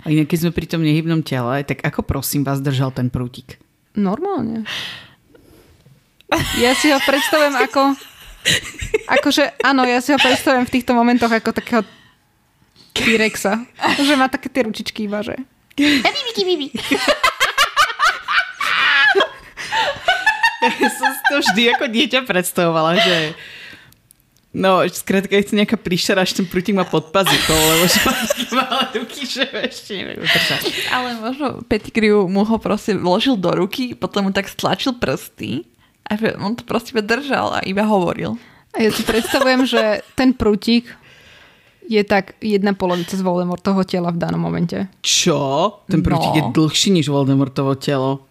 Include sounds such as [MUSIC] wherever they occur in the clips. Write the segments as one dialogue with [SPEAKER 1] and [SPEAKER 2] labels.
[SPEAKER 1] A inak, keď sme pri tom nehybnom tele, tak ako prosím vás držal ten prútik?
[SPEAKER 2] Normálne. Ja si ho predstavujem ako... Akože, áno, ja si ho predstavujem v týchto momentoch ako takého T-Rexa. Že má také tie ručičky iba, že...
[SPEAKER 1] Ja som si to vždy ako dieťa predstavovala, že No, skrátka, je to nejaká príšera, až ten prútik má pod pazuchou, lebo že malé ruky, že ešte neviem udržať.
[SPEAKER 3] Ale možno Pettigrew mu ho proste vložil do ruky, potom mu tak stlačil prsty a že on to proste iba držal a iba hovoril.
[SPEAKER 2] A ja si predstavujem, že ten prútik je tak jedna polovica z Voldemortovho tela v danom momente.
[SPEAKER 1] Čo? Ten prútik
[SPEAKER 3] No.
[SPEAKER 1] je dlhší než Voldemortovo telo.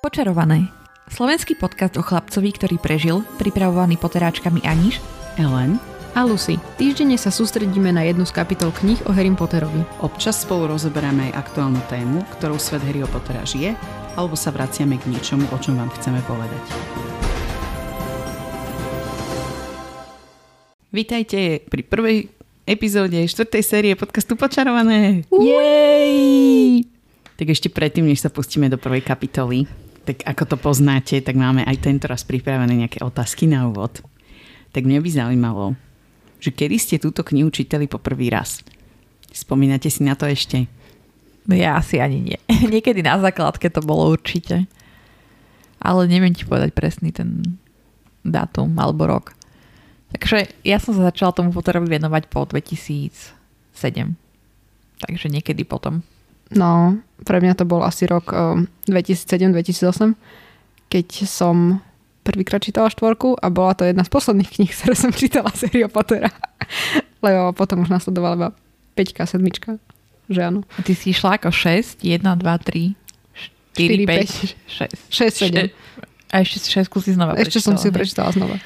[SPEAKER 3] Počarované. Slovenský podcast o chlapcovi, ktorý prežil, pripravovaný poteráčkami Aniš,
[SPEAKER 1] Ellen,
[SPEAKER 2] A Lucy, týždenne sa sústredíme na jednu z kapitol kníh o Harry Potterovi.
[SPEAKER 1] občas spolu rozoberáme aj aktuálnu tému, ktorou svet Harryho Pottera žije, alebo sa vraciame k niečomu, o čom vám chceme povedať. Vítajte pri prvej epizóde štvrtej série podcastu Počarované.
[SPEAKER 2] Jej!
[SPEAKER 1] Tak ešte predtým, než sa pustíme do prvej kapitoly, tak ako to poznáte, tak máme aj tento raz pripravené nejaké otázky na úvod. Tak mňa by zaujímalo, že kedy ste túto knihu čítali po prvý raz? Spomínate si na to ešte?
[SPEAKER 3] no ja asi ani nie. [LAUGHS] Niekedy na základke to bolo určite. Ale neviem ti povedať presný ten dátum alebo rok. Takže ja som sa začala tomu Potterovi venovať po 2007. Takže niekedy potom.
[SPEAKER 2] No, pre mňa to bol asi rok um, 2007-2008, keď som prvýkrát čítala štvorku a bola to jedna z posledných kníh, [LAUGHS] ktoré som čítala z Harry Pottera. [LAUGHS] Lebo potom už nasledovala iba 5 7 že áno.
[SPEAKER 3] A ty si išla ako 6, 1, 2, 3, 4, 5, 6.
[SPEAKER 2] 6, 7.
[SPEAKER 3] A ešte 6 si znova
[SPEAKER 2] Ešte som si ju
[SPEAKER 3] prečítala
[SPEAKER 2] znova.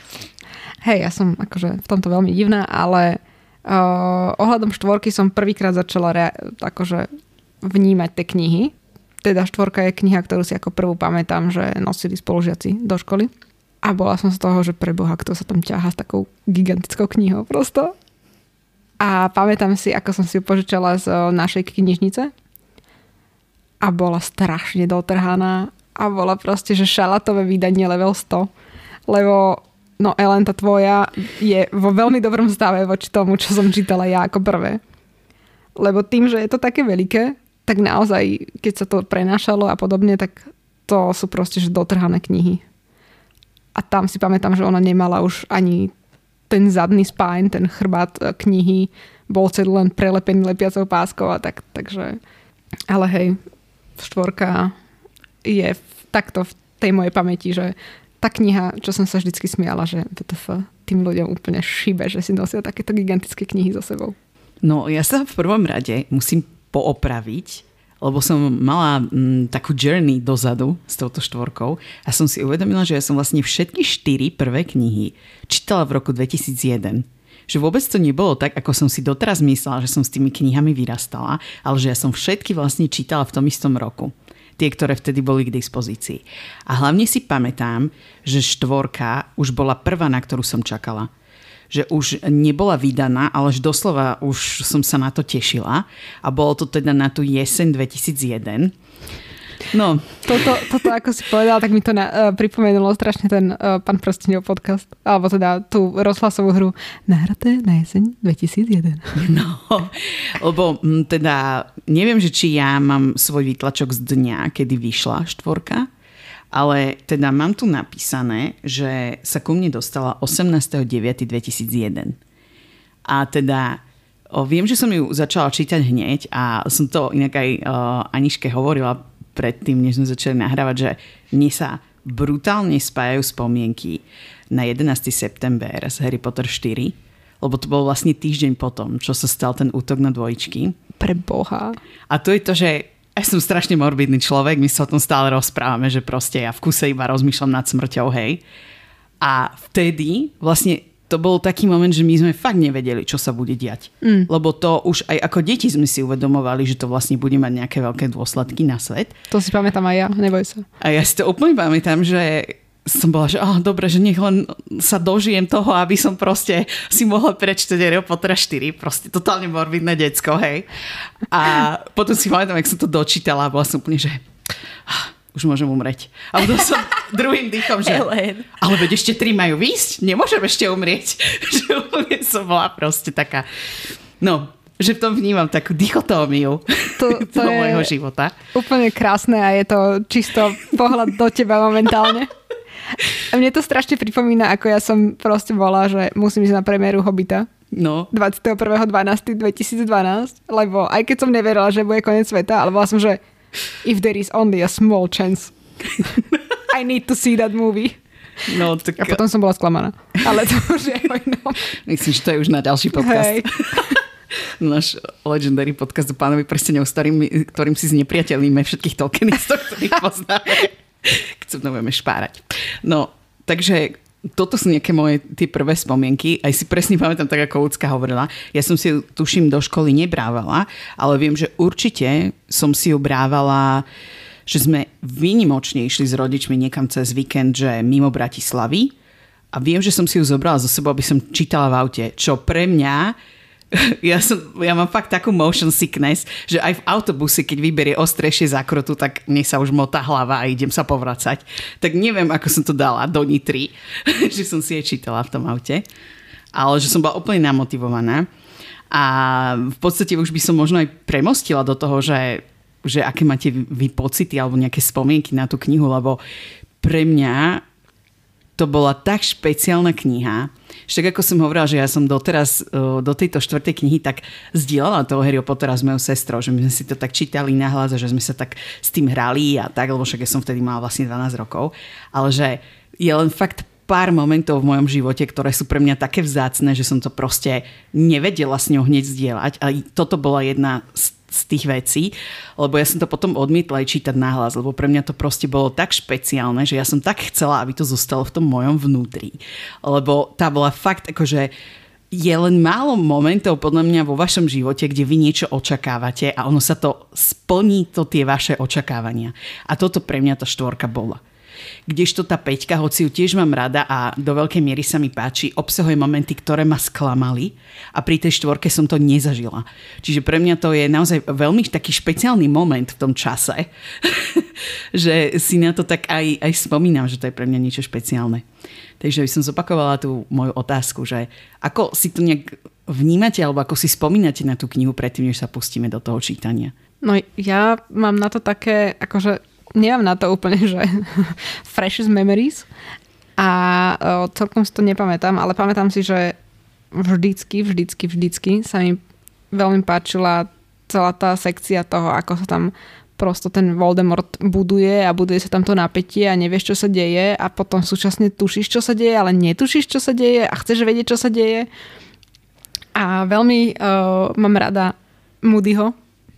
[SPEAKER 2] Hej, ja som akože v tomto veľmi divná, ale uh, ohľadom štvorky som prvýkrát začala rea- akože vnímať tie knihy. Teda štvorka je kniha, ktorú si ako prvú pamätám, že nosili spolužiaci do školy. A bola som z toho, že pre Boha, kto sa tam ťaha s takou gigantickou knihou prosto. A pamätám si, ako som si ju požičala z o, našej knižnice. A bola strašne dotrhaná. A bola proste, že šalatové vydanie level 100. Lebo no Ellen, tá tvoja je vo veľmi dobrom stave voči tomu, čo som čítala ja ako prvé. Lebo tým, že je to také veľké, tak naozaj, keď sa to prenášalo a podobne, tak to sú proste že dotrhané knihy. A tam si pamätám, že ona nemala už ani ten zadný spáň, ten chrbát e, knihy, bol celý len prelepený lepiacou páskou a tak, takže... Ale hej, štvorka je v, takto v tej mojej pamäti, že tá kniha, čo som sa vždycky smiala, že WTF, tým ľuďom úplne šíbe, že si nosia takéto gigantické knihy so sebou.
[SPEAKER 1] No, ja sa v prvom rade musím poopraviť, lebo som mala mm, takú journey dozadu s touto štvorkou a som si uvedomila, že ja som vlastne všetky štyri prvé knihy čítala v roku 2001. Že vôbec to nebolo tak, ako som si doteraz myslela, že som s tými knihami vyrastala, ale že ja som všetky vlastne čítala v tom istom roku. Tie, ktoré vtedy boli k dispozícii. A hlavne si pamätám, že štvorka už bola prvá, na ktorú som čakala že už nebola vydaná, ale že doslova už som sa na to tešila a bolo to teda na tú jeseň 2001. No,
[SPEAKER 2] Toto, toto ako si povedal, tak mi to na, uh, pripomenulo strašne ten uh, Pán prstenov podcast, alebo teda tú rozhlasovú hru Nahraté na jeseň 2001.
[SPEAKER 1] no, lebo mm, teda neviem, že či ja mám svoj výtlačok z dňa, kedy vyšla štvorka, ale teda mám tu napísané, že sa ku mne dostala 18.9.2001. A teda o, viem, že som ju začala čítať hneď a som to inak aj o, Aniške hovorila predtým, než sme začali nahrávať, že mne sa brutálne spájajú spomienky na 11. september z Harry Potter 4, lebo to bol vlastne týždeň potom, čo sa stal ten útok na dvojčky.
[SPEAKER 2] Pre Boha.
[SPEAKER 1] A to je to, že ja som strašne morbidný človek, my sa o tom stále rozprávame, že proste ja v kuse iba rozmýšľam nad smrťou, hej. A vtedy vlastne to bol taký moment, že my sme fakt nevedeli, čo sa bude diať. Mm. Lebo to už aj ako deti sme si uvedomovali, že to vlastne bude mať nejaké veľké dôsledky na svet.
[SPEAKER 2] To si pamätám aj ja, neboj sa.
[SPEAKER 1] A ja si to úplne pamätám, že som bola, že oh, dobre, že nech len sa dožijem toho, aby som proste si mohla prečítať Harry Pottera 4. Proste totálne morbidné decko, hej. A potom si pamätám, jak som to dočítala a bola som úplne, že ah, už môžem umrieť. A potom som [LAUGHS] druhým dýchom, že
[SPEAKER 3] Ellen.
[SPEAKER 1] ale veď ešte tri majú výsť, nemôžem ešte umrieť. [LAUGHS] že úplne som bola proste taká, no, že v tom vnímam takú dichotómiu
[SPEAKER 2] To, [LAUGHS] to
[SPEAKER 1] toho
[SPEAKER 2] je
[SPEAKER 1] môjho života.
[SPEAKER 2] úplne krásne a je to čisto pohľad do teba momentálne. A mne to strašne pripomína, ako ja som proste bola, že musím ísť na premiéru Hobita
[SPEAKER 1] No,
[SPEAKER 2] 21.12.2012, lebo aj keď som neverila, že bude koniec sveta, ale bola som, že if there is only a small chance, I need to see that movie.
[SPEAKER 1] no tak
[SPEAKER 2] A potom som bola sklamaná. Ale to už je inom.
[SPEAKER 1] myslím, že to je už na ďalší podcast.
[SPEAKER 2] Hej. [LAUGHS]
[SPEAKER 1] náš legendary podcast o pánovi prstenov, ktorým, ktorým si znepriateľníme všetkých Tolkienistov, [LAUGHS] ktorých poznáme. [LAUGHS] Keď sa budeme špárať. No, takže toto sú nejaké moje tie prvé spomienky. Aj si presne pamätám, tak ako Lucka hovorila. Ja som si ju, tuším, do školy nebrávala, ale viem, že určite som si ju brávala že sme výnimočne išli s rodičmi niekam cez víkend, že mimo Bratislavy a viem, že som si ju zobrala zo sebou, aby som čítala v aute, čo pre mňa [LAUGHS] ja, som, ja mám fakt takú motion sickness, že aj v autobuse, keď vyberie ostrejšie zákrotu, tak mne sa už motá hlava a idem sa povracať. Tak neviem, ako som to dala do Nitry, [LAUGHS] že som si jej čítala v tom aute. Ale že som bola úplne namotivovaná. A v podstate už by som možno aj premostila do toho, že, že aké máte vy pocity alebo nejaké spomienky na tú knihu, lebo pre mňa to bola tak špeciálna kniha, tak ako som hovorila, že ja som doteraz do tejto štvrtej knihy tak zdieľala toho Harry Pottera s mojou sestrou, že my sme si to tak čítali nahlas a že sme sa tak s tým hrali a tak, lebo však ja som vtedy mala vlastne 12 rokov, ale že je len fakt pár momentov v mojom živote, ktoré sú pre mňa také vzácne, že som to proste nevedela s ňou hneď zdieľať. A toto bola jedna z z tých vecí, lebo ja som to potom odmietla aj čítať nahlas, lebo pre mňa to proste bolo tak špeciálne, že ja som tak chcela, aby to zostalo v tom mojom vnútri. Lebo tá bola fakt akože je len málo momentov podľa mňa vo vašom živote, kde vy niečo očakávate a ono sa to splní, to tie vaše očakávania. A toto pre mňa tá štvorka bola. Kdežto tá peťka, hoci ju tiež mám rada a do veľkej miery sa mi páči, obsahuje momenty, ktoré ma sklamali a pri tej štvorke som to nezažila. Čiže pre mňa to je naozaj veľmi taký špeciálny moment v tom čase, [LAUGHS] že si na to tak aj, aj spomínam, že to je pre mňa niečo špeciálne. Takže by som zopakovala tú moju otázku, že ako si to nejak vnímate alebo ako si spomínate na tú knihu predtým, než sa pustíme do toho čítania?
[SPEAKER 2] No ja mám na to také, akože nemám na to úplne, že [LAUGHS] freshest memories a o, celkom si to nepamätám, ale pamätám si, že vždycky, vždycky, vždycky sa mi veľmi páčila celá tá sekcia toho, ako sa tam prosto ten Voldemort buduje a buduje sa tam to napätie a nevieš, čo sa deje a potom súčasne tušíš, čo sa deje, ale netušíš, čo sa deje a chceš vedieť, čo sa deje. A veľmi uh, mám rada Moodyho,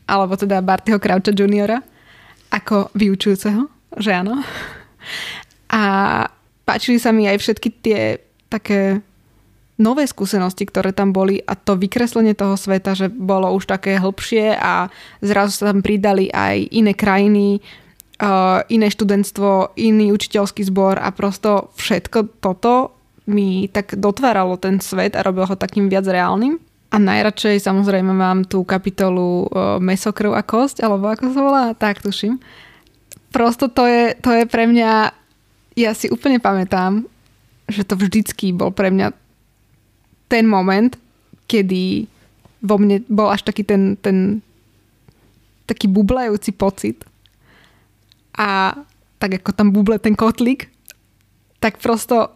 [SPEAKER 2] alebo teda Bartyho Croucha juniora, ako vyučujúceho, že áno. A páčili sa mi aj všetky tie také nové skúsenosti, ktoré tam boli a to vykreslenie toho sveta, že bolo už také hlbšie a zrazu sa tam pridali aj iné krajiny, uh, iné študentstvo, iný učiteľský zbor a prosto všetko toto mi tak dotváralo ten svet a robilo ho takým viac reálnym. A najradšej samozrejme mám tú kapitolu uh, Mesokrv a kosť, alebo ako sa volá, tak tuším. Prosto to je, to je pre mňa, ja si úplne pamätám, že to vždycky bol pre mňa ten moment, kedy vo mne bol až taký ten, ten taký bublajúci pocit a tak ako tam buble ten kotlík, tak prosto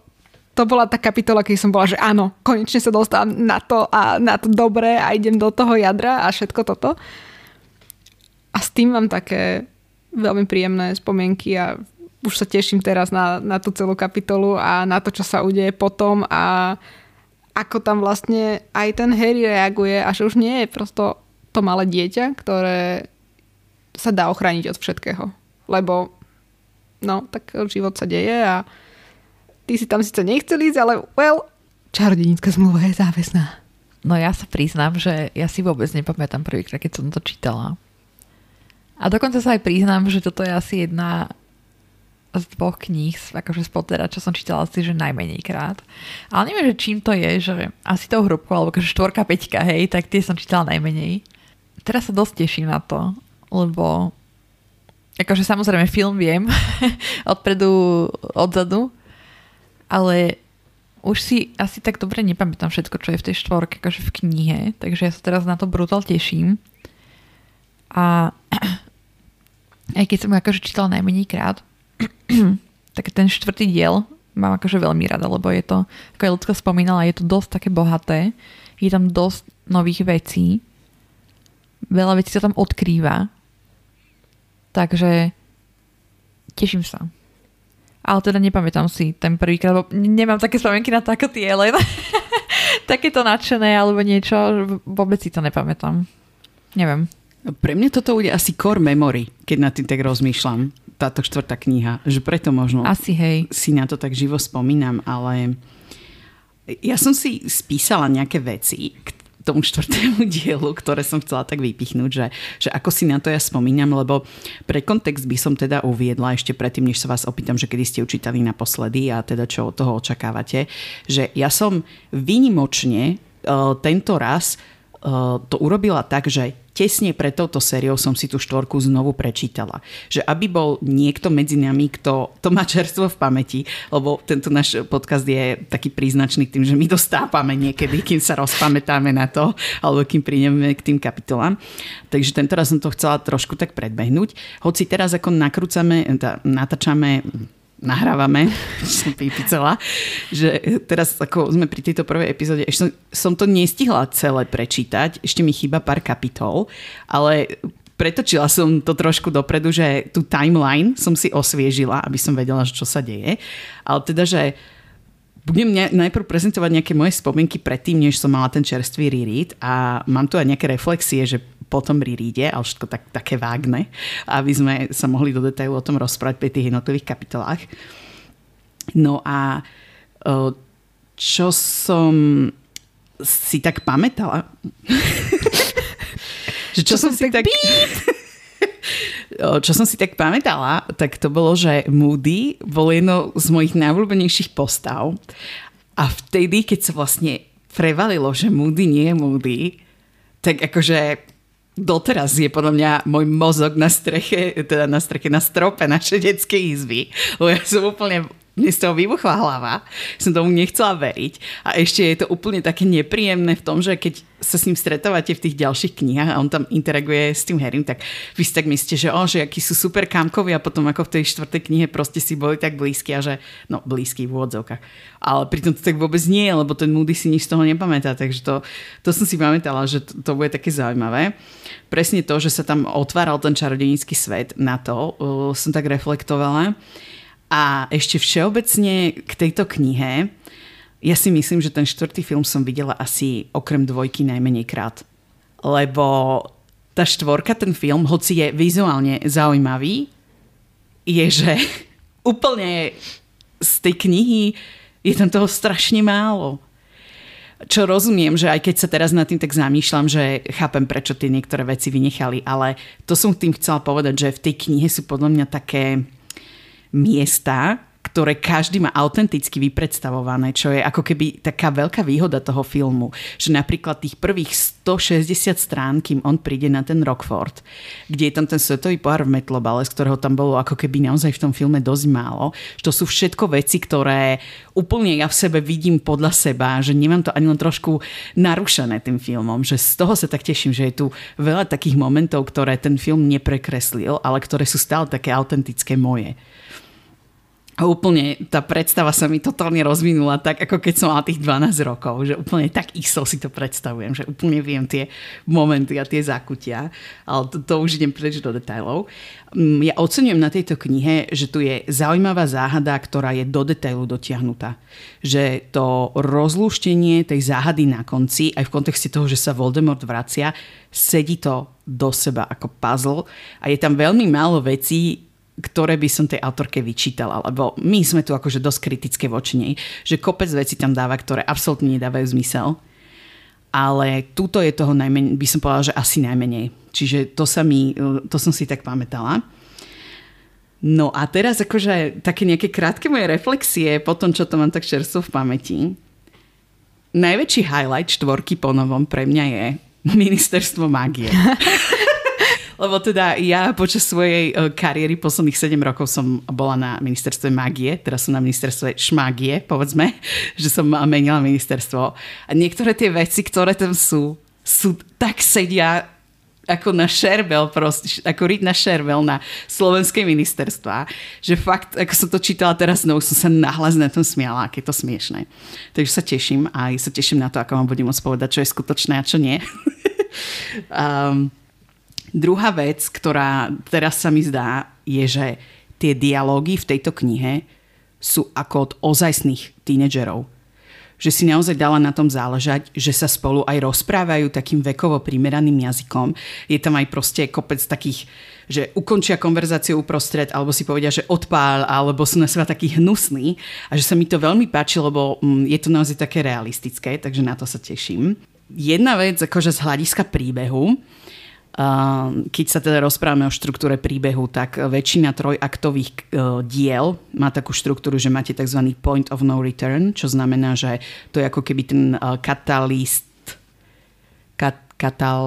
[SPEAKER 2] to bola tá kapitola, keď som bola, že áno, konečne sa dostávam na to a na to dobré a idem do toho jadra a všetko toto. A s tým mám také veľmi príjemné spomienky a už sa teším teraz na, na tú celú kapitolu a na to, čo sa udeje potom a ako tam vlastne aj ten Harry reaguje a že už nie je prosto to malé dieťa, ktoré sa dá ochrániť od všetkého. Lebo no, tak život sa deje a ty si tam síce nechcel ísť, ale well, čarodenická zmluva je záväzná.
[SPEAKER 3] No ja sa priznám, že ja si vôbec nepamätám prvýkrát, keď som to čítala. A dokonca sa aj priznám, že toto je asi jedna z dvoch kníh, akože z Pottera, čo som čítala asi, že najmenej krát. Ale neviem, že čím to je, že asi tou hrubkou, alebo akože štvorka, peťka, hej, tak tie som čítala najmenej. Teraz sa dosť teším na to, lebo akože samozrejme film viem [LAUGHS] odpredu, odzadu, ale už si asi tak dobre nepamätám všetko, čo je v tej štvorke, akože v knihe, takže ja sa teraz na to brutál teším. A [CLEARS THROAT] aj keď som akože čítala najmenej krát, [CLEARS THROAT] tak ten štvrtý diel mám akože veľmi rada, lebo je to, ako je ľudka spomínala, je to dosť také bohaté, je tam dosť nových vecí, veľa vecí sa tam odkrýva, takže teším sa. Ale teda nepamätám si ten prvýkrát, lebo nemám také spomienky na [LAUGHS] to ako tie, len takéto nadšené alebo niečo, vôbec si to nepamätám. Neviem.
[SPEAKER 1] Pre mňa toto bude asi core memory, keď na tým tak rozmýšľam táto štvrtá kniha, že preto možno
[SPEAKER 3] Asi hej.
[SPEAKER 1] si na to tak živo spomínam, ale ja som si spísala nejaké veci tomu štvrtému [LAUGHS] dielu, ktoré som chcela tak vypichnúť, že, že ako si na to ja spomínam, lebo pre kontext by som teda uviedla ešte predtým, než sa vás opýtam, že kedy ste učítali naposledy a teda čo od toho očakávate, že ja som vynimočne uh, tento raz to urobila tak, že tesne pred touto sériou som si tú štvorku znovu prečítala. Že aby bol niekto medzi nami, kto to má čerstvo v pamäti, lebo tento náš podcast je taký príznačný tým, že my dostápame niekedy, kým sa rozpamätáme na to, alebo kým prídeme k tým kapitolám. Takže tento raz som to chcela trošku tak predbehnúť. Hoci teraz ako nakrúcame, natáčame nahrávame, [LAUGHS] som pípicela, že teraz ako sme pri tejto prvej epizóde, ešte som, som to nestihla celé prečítať, ešte mi chýba pár kapitol, ale pretočila som to trošku dopredu, že tú timeline som si osviežila, aby som vedela, čo sa deje. Ale teda, že budem najprv prezentovať nejaké moje spomienky predtým, než som mala ten čerstvý reread a mám tu aj nejaké reflexie, že potom rereade, ale všetko tak, také vágne, aby sme sa mohli do detailu o tom rozprávať pri tých jednotlivých kapitolách. No a čo som si tak pamätala, [LAUGHS] že čo, čo som si tak... [LAUGHS] čo som si tak pamätala, tak to bolo, že Moody bol jedno z mojich najobľúbenejších postav. A vtedy, keď sa vlastne prevalilo, že Moody nie je Moody, tak akože doteraz je podľa mňa môj mozog na streche, teda na streche, na strope našej detskej izby. Lebo ja som úplne mne z toho vybuchla hlava, som tomu nechcela veriť a ešte je to úplne také nepríjemné v tom, že keď sa s ním stretávate v tých ďalších knihách a on tam interaguje s tým Harrym, tak vy si tak myslíte, že, oh, že akí sú super kámkovi a potom ako v tej štvrtej knihe proste si boli tak blízki a že, no blízky v úvodzovkách. Ale pritom to tak vôbec nie, lebo ten Moody si nič z toho nepamätá, takže to, to som si pamätala, že to, to bude také zaujímavé. Presne to, že sa tam otváral ten čarodejnícky svet na to, uh, som tak reflektovala. A ešte všeobecne k tejto knihe, ja si myslím, že ten štvrtý film som videla asi okrem dvojky najmenej krát. Lebo tá štvorka, ten film, hoci je vizuálne zaujímavý, je, že [LAUGHS] úplne z tej knihy je tam toho strašne málo. Čo rozumiem, že aj keď sa teraz nad tým tak zamýšľam, že chápem, prečo tie niektoré veci vynechali, ale to som tým chcela povedať, že v tej knihe sú podľa mňa také miesta, ktoré každý má autenticky vypredstavované, čo je ako keby taká veľká výhoda toho filmu. Že napríklad tých prvých 160 strán, kým on príde na ten Rockford, kde je tam ten svetový pohár v metlobale, z ktorého tam bolo ako keby naozaj v tom filme dosť málo. Že to sú všetko veci, ktoré úplne ja v sebe vidím podľa seba, že nemám to ani len trošku narušené tým filmom. Že z toho sa tak teším, že je tu veľa takých momentov, ktoré ten film neprekreslil, ale ktoré sú stále také autentické moje. A úplne tá predstava sa mi totálne rozvinula tak, ako keď som mala tých 12 rokov, že úplne tak isto si to predstavujem, že úplne viem tie momenty a tie zákutia, ale to, to už idem preč do detajlov. Mm, ja ocenujem na tejto knihe, že tu je zaujímavá záhada, ktorá je do detailu dotiahnutá. Že to rozlúštenie tej záhady na konci, aj v kontexte toho, že sa Voldemort vracia, sedí to do seba ako puzzle a je tam veľmi málo vecí, ktoré by som tej autorke vyčítala, lebo my sme tu akože dosť kritické voči nej, že kopec veci tam dáva, ktoré absolútne nedávajú zmysel. Ale túto je toho najmenej, by som povedala, že asi najmenej. Čiže to, sa mi, to som si tak pamätala. No a teraz akože také nejaké krátke moje reflexie po tom, čo to mám tak čerstvo v pamäti. Najväčší highlight štvorky po novom pre mňa je [LAUGHS] ministerstvo mágie. [LAUGHS] Lebo teda ja počas svojej e, kariéry posledných 7 rokov som bola na ministerstve mágie, teraz som na ministerstve šmágie, povedzme, [LAUGHS] že som menila ministerstvo. A niektoré tie veci, ktoré tam sú, sú tak sedia ako na šerbel, proste, ako riť na šerbel na slovenské ministerstva, že fakt, ako som to čítala teraz znovu, som sa nahlas na tom smiala, aké to smiešné. Takže sa teším a sa teším na to, ako vám budem môcť povedať, čo je skutočné a čo nie. [LAUGHS] um, Druhá vec, ktorá teraz sa mi zdá, je, že tie dialógy v tejto knihe sú ako od ozajstných tínedžerov. Že si naozaj dala na tom záležať, že sa spolu aj rozprávajú takým vekovo primeraným jazykom. Je tam aj proste kopec takých, že ukončia konverzáciu uprostred, alebo si povedia, že odpál, alebo sú na seba takí hnusní. A že sa mi to veľmi páči, lebo mm, je to naozaj také realistické, takže na to sa teším. Jedna vec, akože z hľadiska príbehu, keď sa teda rozprávame o štruktúre príbehu, tak väčšina trojaktových e, diel má takú štruktúru, že máte tzv. point of no return, čo znamená, že to je ako keby ten e, katalist kat, katal...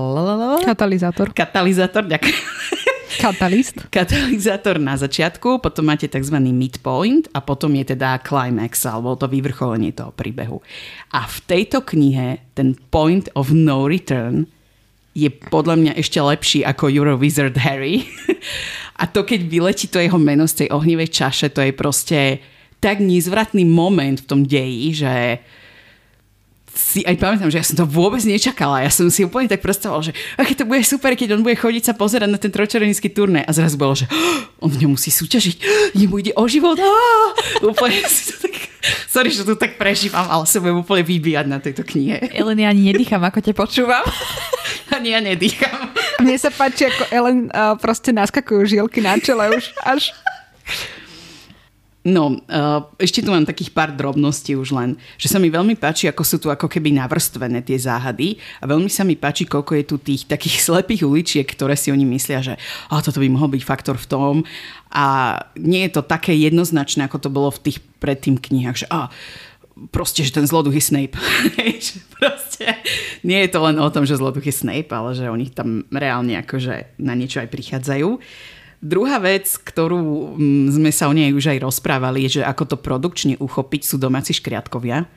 [SPEAKER 2] Katalizátor.
[SPEAKER 1] Katalizátor, ďakujem.
[SPEAKER 2] Katalist. [LAUGHS]
[SPEAKER 1] Katalizátor na začiatku, potom máte tzv. midpoint a potom je teda climax, alebo to vyvrcholenie toho príbehu. A v tejto knihe ten point of no return je podľa mňa ešte lepší ako Eurovizard Harry. [LAUGHS] A to, keď vyletí to jeho meno z tej ohnivej čaše, to je proste tak nezvratný moment v tom deji, že si aj pamätám, že ja som to vôbec nečakala. Ja som si úplne tak predstavovala, že aké to bude super, keď on bude chodiť sa pozerať na ten trojčarovnícky turné. A zrazu bolo, že oh, on v ňom musí súťažiť, jemu ide o život. Ah! [LAUGHS] Úplne [LAUGHS] si to tak... Sorry, že to tak prežívam, ale sa budem úplne vybíjať na tejto knihe.
[SPEAKER 3] Ellen, ja ani nedýcham, ako te počúvam. [LAUGHS]
[SPEAKER 1] Ani ja nedýcham.
[SPEAKER 2] Mne sa páči, ako Ellen uh, proste naskakujú žilky na čele už až
[SPEAKER 1] No, uh, ešte tu mám takých pár drobností už len, že sa mi veľmi páči, ako sú tu ako keby navrstvené tie záhady a veľmi sa mi páči, koľko je tu tých takých [LAUGHS] slepých uličiek, ktoré si oni myslia, že oh, toto by mohol byť faktor v tom a nie je to také jednoznačné, ako to bolo v tých predtým knihách, že oh, proste, že ten zloduch je Snape. [LAUGHS] proste, nie je to len o tom, že zloduch je Snape, ale že oni tam reálne akože na niečo aj prichádzajú. Druhá vec, ktorú mm, sme sa o nej už aj rozprávali, je, že ako to produkčne uchopiť sú domáci škriatkovia.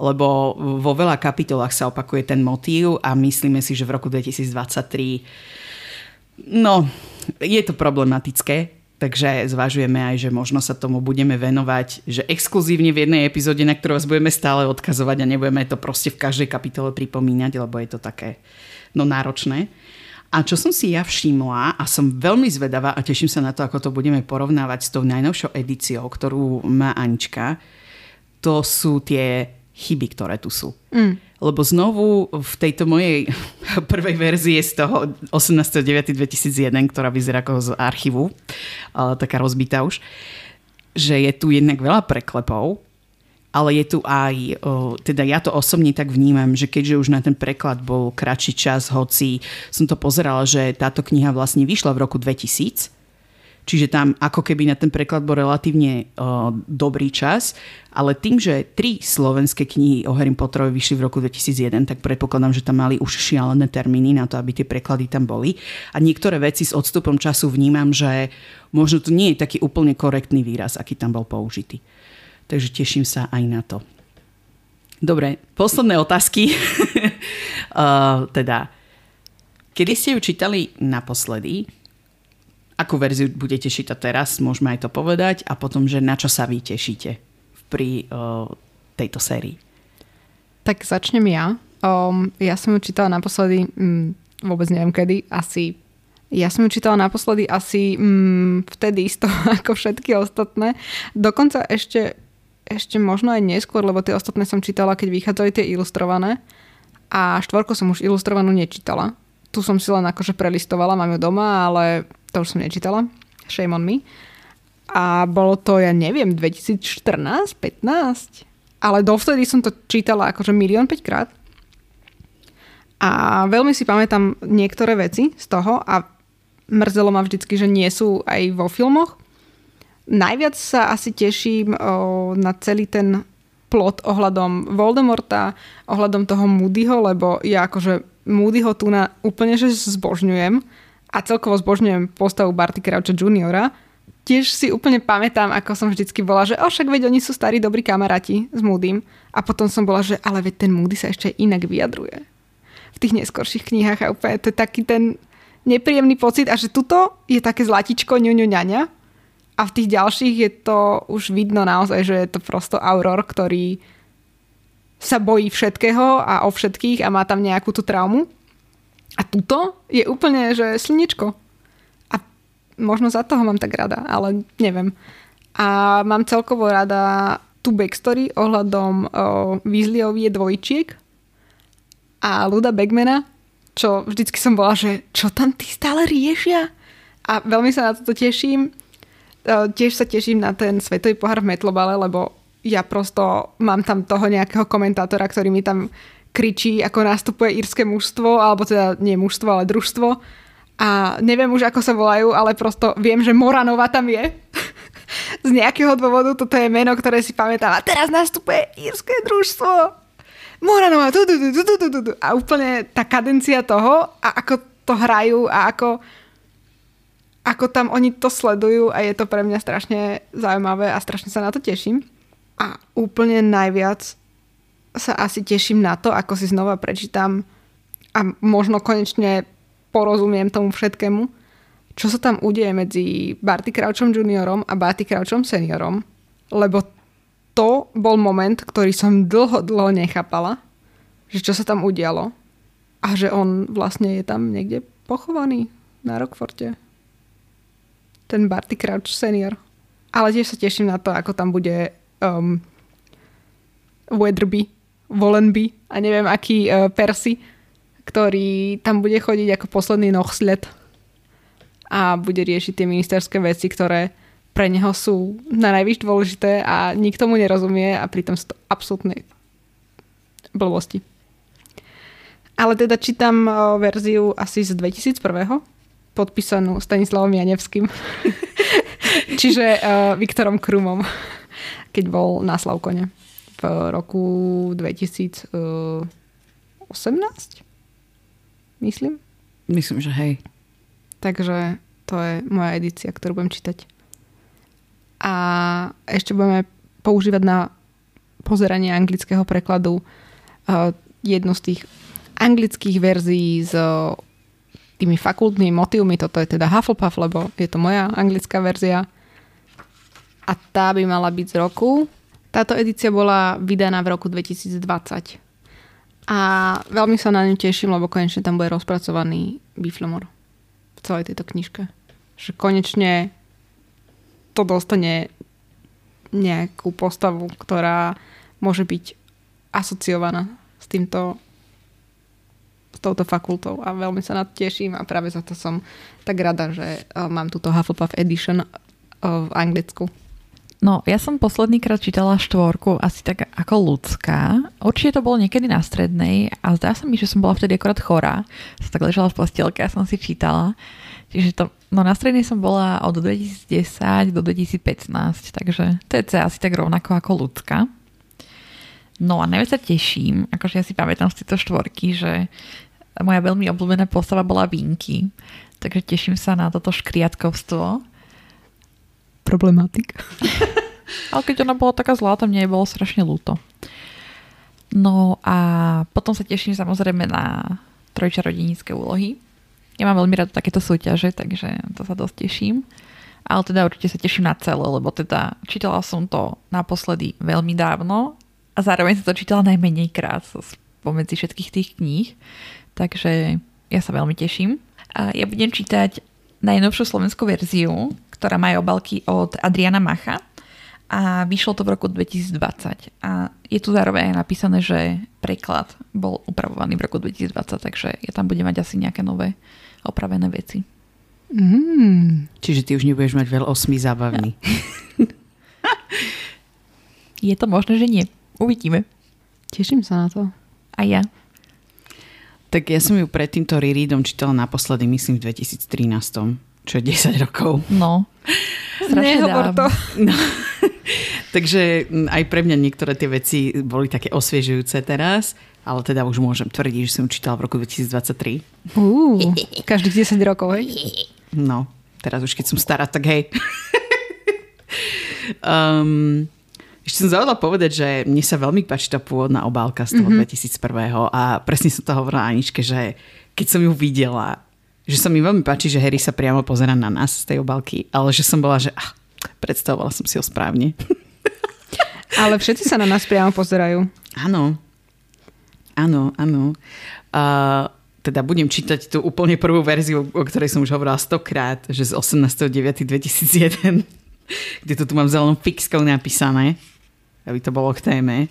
[SPEAKER 1] Lebo vo veľa kapitolách sa opakuje ten motív a myslíme si, že v roku 2023 no, je to problematické, takže zvažujeme aj, že možno sa tomu budeme venovať, že exkluzívne v jednej epizóde, na ktorú vás budeme stále odkazovať a nebudeme to proste v každej kapitole pripomínať, lebo je to také no, náročné. A čo som si ja všimla a som veľmi zvedavá a teším sa na to, ako to budeme porovnávať s tou najnovšou edíciou, ktorú má Anička, to sú tie chyby, ktoré tu sú. Mm. Lebo znovu v tejto mojej [LAUGHS] prvej verzii z toho 18.9.2001, ktorá vyzerá ako z archívu, taká rozbitá už, že je tu jednak veľa preklepov, ale je tu aj, teda ja to osobne tak vnímam, že keďže už na ten preklad bol kratší čas, hoci som to pozerala, že táto kniha vlastne vyšla v roku 2000, čiže tam ako keby na ten preklad bol relatívne o, dobrý čas, ale tým, že tri slovenské knihy o Harry Potterovi vyšli v roku 2001, tak predpokladám, že tam mali už šialené termíny na to, aby tie preklady tam boli. A niektoré veci s odstupom času vnímam, že možno to nie je taký úplne korektný výraz, aký tam bol použitý. Takže teším sa aj na to. Dobre, posledné otázky. uh, [LAUGHS] teda, kedy ste ju čítali naposledy? Akú verziu budete čítať teraz? Môžeme aj to povedať. A potom, že na čo sa vy tešíte pri uh, tejto sérii?
[SPEAKER 2] Tak začnem ja. Um, ja som ju čítala naposledy, um, vôbec neviem kedy, asi ja som ju čítala naposledy asi mm, vtedy isto [LAUGHS] ako všetky ostatné. Dokonca ešte ešte možno aj neskôr, lebo tie ostatné som čítala, keď vychádzali tie ilustrované. A štvorku som už ilustrovanú nečítala. Tu som si len akože prelistovala, mám ju doma, ale to už som nečítala. Shame on me. A bolo to, ja neviem, 2014, 15? Ale dovtedy som to čítala akože milión 5 krát. A veľmi si pamätám niektoré veci z toho a mrzelo ma vždycky, že nie sú aj vo filmoch. Najviac sa asi teším o, na celý ten plot ohľadom Voldemorta, ohľadom toho Moodyho, lebo ja akože Moodyho tu na úplne že zbožňujem a celkovo zbožňujem postavu Barty Croucha juniora. Tiež si úplne pamätám, ako som vždycky bola, že však veď oni sú starí dobrí kamaráti s Moodym. A potom som bola, že ale veď ten Moody sa ešte inak vyjadruje. V tých neskorších knihách a úplne to je taký ten nepríjemný pocit a že tuto je také zlatičko ňuňu ňaňa a v tých ďalších je to už vidno naozaj, že je to prosto Auror, ktorý sa bojí všetkého a o všetkých a má tam nejakú tú traumu. A tuto je úplne, že slnečko. A možno za toho mám tak rada, ale neviem. A mám celkovo rada tú backstory ohľadom Weasleyovie dvojčiek a Luda Bagmana, čo vždycky som bola, že čo tam tí stále riešia? A veľmi sa na toto teším. Tiež sa teším na ten svetový pohár v Metlobale, lebo ja prosto mám tam toho nejakého komentátora, ktorý mi tam kričí, ako nastupuje írske mužstvo, alebo teda nie mužstvo, ale družstvo. A neviem už, ako sa volajú, ale prosto viem, že Moranova tam je. [LAUGHS] Z nejakého dôvodu toto je meno, ktoré si pamätám. A teraz nastupuje írske družstvo. Moranova, tu, tu, tu, tu, tu, tu, tu. A úplne tá kadencia toho a ako to hrajú a ako, ako tam oni to sledujú a je to pre mňa strašne zaujímavé a strašne sa na to teším. A úplne najviac sa asi teším na to, ako si znova prečítam a možno konečne porozumiem tomu všetkému, čo sa tam udeje medzi Barty Crouchom juniorom a Barty Crouchom seniorom, lebo to bol moment, ktorý som dlho, dlho nechápala, že čo sa tam udialo a že on vlastne je tam niekde pochovaný na Rockforte. Ten Barty Crouch senior. Ale tiež sa teším na to, ako tam bude um, Weatherby, Wallenby a neviem aký uh, Percy, ktorý tam bude chodiť ako posledný nohsled a bude riešiť tie ministerské veci, ktoré pre neho sú na najvyššie dôležité a nikto mu nerozumie a pritom sú to absolútne blbosti. Ale teda čítam verziu asi z 2001. podpísanú Stanislavom Janevským. [LAUGHS] Čiže uh, Viktorom Krumom, keď bol na Slavkone v roku 2018. Myslím.
[SPEAKER 1] Myslím, že hej.
[SPEAKER 2] Takže to je moja edícia, ktorú budem čítať a ešte budeme používať na pozeranie anglického prekladu uh, jednu z tých anglických verzií s tými fakultnými motivmi. Toto je teda Hufflepuff, lebo je to moja anglická verzia. A tá by mala byť z roku. Táto edícia bola vydaná v roku 2020. A veľmi sa na ňu teším, lebo konečne tam bude rozpracovaný Biflomor v celej tejto knižke. Že konečne to dostane nejakú postavu, ktorá môže byť asociovaná s týmto s touto fakultou a veľmi sa na to teším a práve za to som tak rada, že uh, mám túto Hufflepuff Edition uh, v Anglicku.
[SPEAKER 3] No, ja som posledný krát čítala štvorku asi tak ako ľudská. Určite to bolo niekedy na strednej a zdá sa mi, že som bola vtedy akorát chorá. Som tak ležala v postielke a som si čítala. Čiže to, no na strednej som bola od 2010 do 2015, takže to je asi tak rovnako ako ľudská. No a najviac sa teším, akože ja si pamätám z tejto štvorky, že moja veľmi obľúbená postava bola Vinky, takže teším sa na toto škriatkovstvo.
[SPEAKER 2] Problematik. [LAUGHS]
[SPEAKER 3] Ale keď ona bola taká zlá, tam nie bolo strašne ľúto. No a potom sa teším samozrejme na trojčarodenické úlohy, ja mám veľmi rada takéto súťaže, takže to sa dosť teším. Ale teda určite sa teším na celé, lebo teda čítala som to naposledy veľmi dávno a zároveň som to čítala najmenej krát pomedzi všetkých tých kníh. Takže ja sa veľmi teším. A ja budem čítať najnovšiu slovenskú verziu, ktorá má obalky od Adriana Macha a vyšlo to v roku 2020. A je tu zároveň aj napísané, že preklad bol upravovaný v roku 2020, takže ja tam budem mať asi nejaké nové opravené veci.
[SPEAKER 1] Mm, čiže ty už nebudeš mať veľa osmi zábavný.
[SPEAKER 3] Ja. [LAUGHS] Je to možné, že nie. Uvidíme.
[SPEAKER 2] Teším sa na to.
[SPEAKER 3] A ja.
[SPEAKER 1] Tak ja som ju pred týmto rereadom čítala naposledy, myslím, v 2013. čo je 10 rokov.
[SPEAKER 3] No. Strašne
[SPEAKER 2] Nehovor
[SPEAKER 3] dávno.
[SPEAKER 2] to. [LAUGHS]
[SPEAKER 1] No. Takže mm, aj pre mňa niektoré tie veci boli také osviežujúce teraz, ale teda už môžem tvrdiť, že som čítala v roku 2023.
[SPEAKER 2] Uú, [LAUGHS] každých 10 rokov, hej?
[SPEAKER 1] No, teraz už keď som stará, tak hej. um, [LAUGHS] ešte som zavodla povedať, že mne sa veľmi páči tá pôvodná obálka z toho mm-hmm. 2001 a presne som to hovorila Aničke, že keď som ju videla, že sa mi veľmi páči, že Harry sa priamo pozera na nás z tej obálky, ale že som bola, že ah, predstavovala som si ho správne. [LAUGHS]
[SPEAKER 2] Ale všetci sa na nás priamo pozerajú.
[SPEAKER 1] Áno. Áno, áno. A teda budem čítať tú úplne prvú verziu, o ktorej som už hovorila stokrát, že z 18.9.2001, [LAUGHS] kde to tu mám zelenou fixkou napísané, aby to bolo k téme.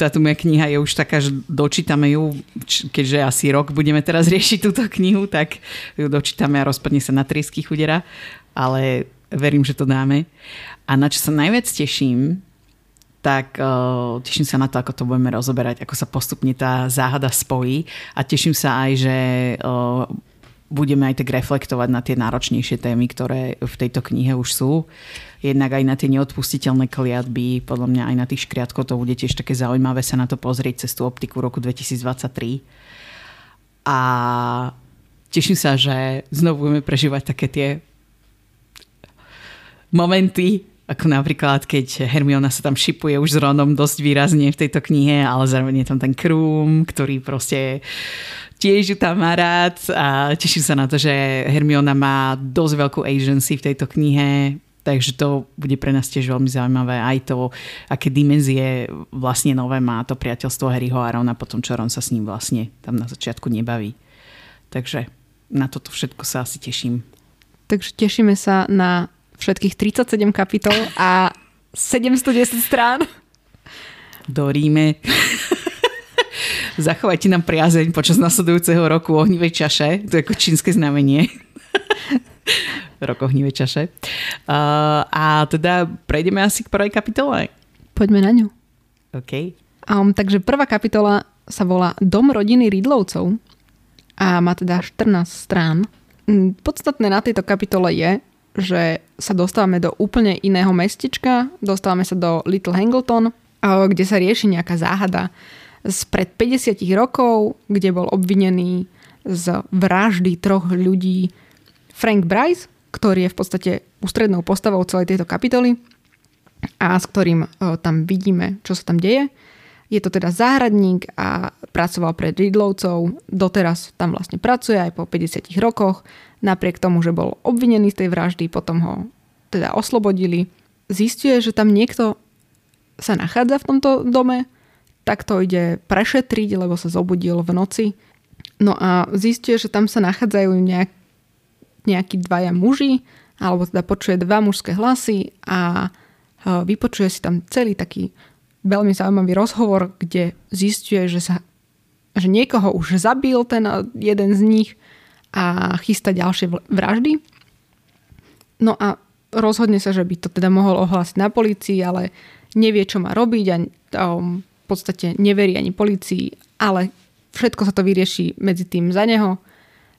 [SPEAKER 1] Táto moja kniha je už taká, že dočítame ju, keďže asi rok budeme teraz [LAUGHS] riešiť túto knihu, tak ju dočítame a rozpadne sa na triesky chudera, ale verím, že to dáme. A na čo sa najviac teším, tak uh, teším sa na to, ako to budeme rozoberať, ako sa postupne tá záhada spojí a teším sa aj, že uh, budeme aj tak reflektovať na tie náročnejšie témy, ktoré v tejto knihe už sú. Jednak aj na tie neodpustiteľné kliatby, podľa mňa aj na tých škriatkov to bude tiež také zaujímavé sa na to pozrieť cez tú optiku roku 2023. A teším sa, že znovu budeme prežívať také tie momenty, ako napríklad, keď Hermiona sa tam šipuje už s Ronom dosť výrazne v tejto knihe, ale zároveň je tam ten Krum, ktorý proste tiež ju tam má rád a teším sa na to, že Hermiona má dosť veľkú agency v tejto knihe, takže to bude pre nás tiež veľmi zaujímavé. Aj to, aké dimenzie vlastne nové má to priateľstvo Harryho a Rona po tom, čo Ron sa s ním vlastne tam na začiatku nebaví. Takže na toto všetko sa asi teším.
[SPEAKER 2] Takže tešíme sa na všetkých 37 kapitol a 710 strán.
[SPEAKER 1] do Ríme. [LAUGHS] Zachovajte nám priazeň počas nasledujúceho roku ohnivej čaše. To je ako čínske znamenie. [LAUGHS] Rok ohnivej čaše. Uh, a teda prejdeme asi k prvej kapitole.
[SPEAKER 2] Poďme na ňu.
[SPEAKER 1] OK.
[SPEAKER 2] Um, takže prvá kapitola sa volá Dom rodiny Ridlovcov a má teda 14 strán. Mm, Podstatné na tejto kapitole je, že sa dostávame do úplne iného mestečka, dostávame sa do Little Hangleton, kde sa rieši nejaká záhada spred 50 rokov, kde bol obvinený z vraždy troch ľudí Frank Bryce, ktorý je v podstate ústrednou postavou celej tejto kapitoly a s ktorým e, tam vidíme, čo sa tam deje. Je to teda záhradník a pracoval pre Ridlovcov. Doteraz tam vlastne pracuje aj po 50 rokoch. Napriek tomu, že bol obvinený z tej vraždy, potom ho teda oslobodili. Zistuje, že tam niekto sa nachádza v tomto dome, tak to ide prešetriť, lebo sa zobudil v noci. No a zistuje, že tam sa nachádzajú nejak, nejakí dvaja muži, alebo teda počuje dva mužské hlasy a e, vypočuje si tam celý taký veľmi zaujímavý rozhovor, kde zistuje, že, sa, že niekoho už zabil ten jeden z nich a chystá ďalšie vraždy. No a rozhodne sa, že by to teda mohol ohlásiť na policii, ale nevie, čo má robiť a um, v podstate neverí ani policii, ale všetko sa to vyrieši medzi tým za neho,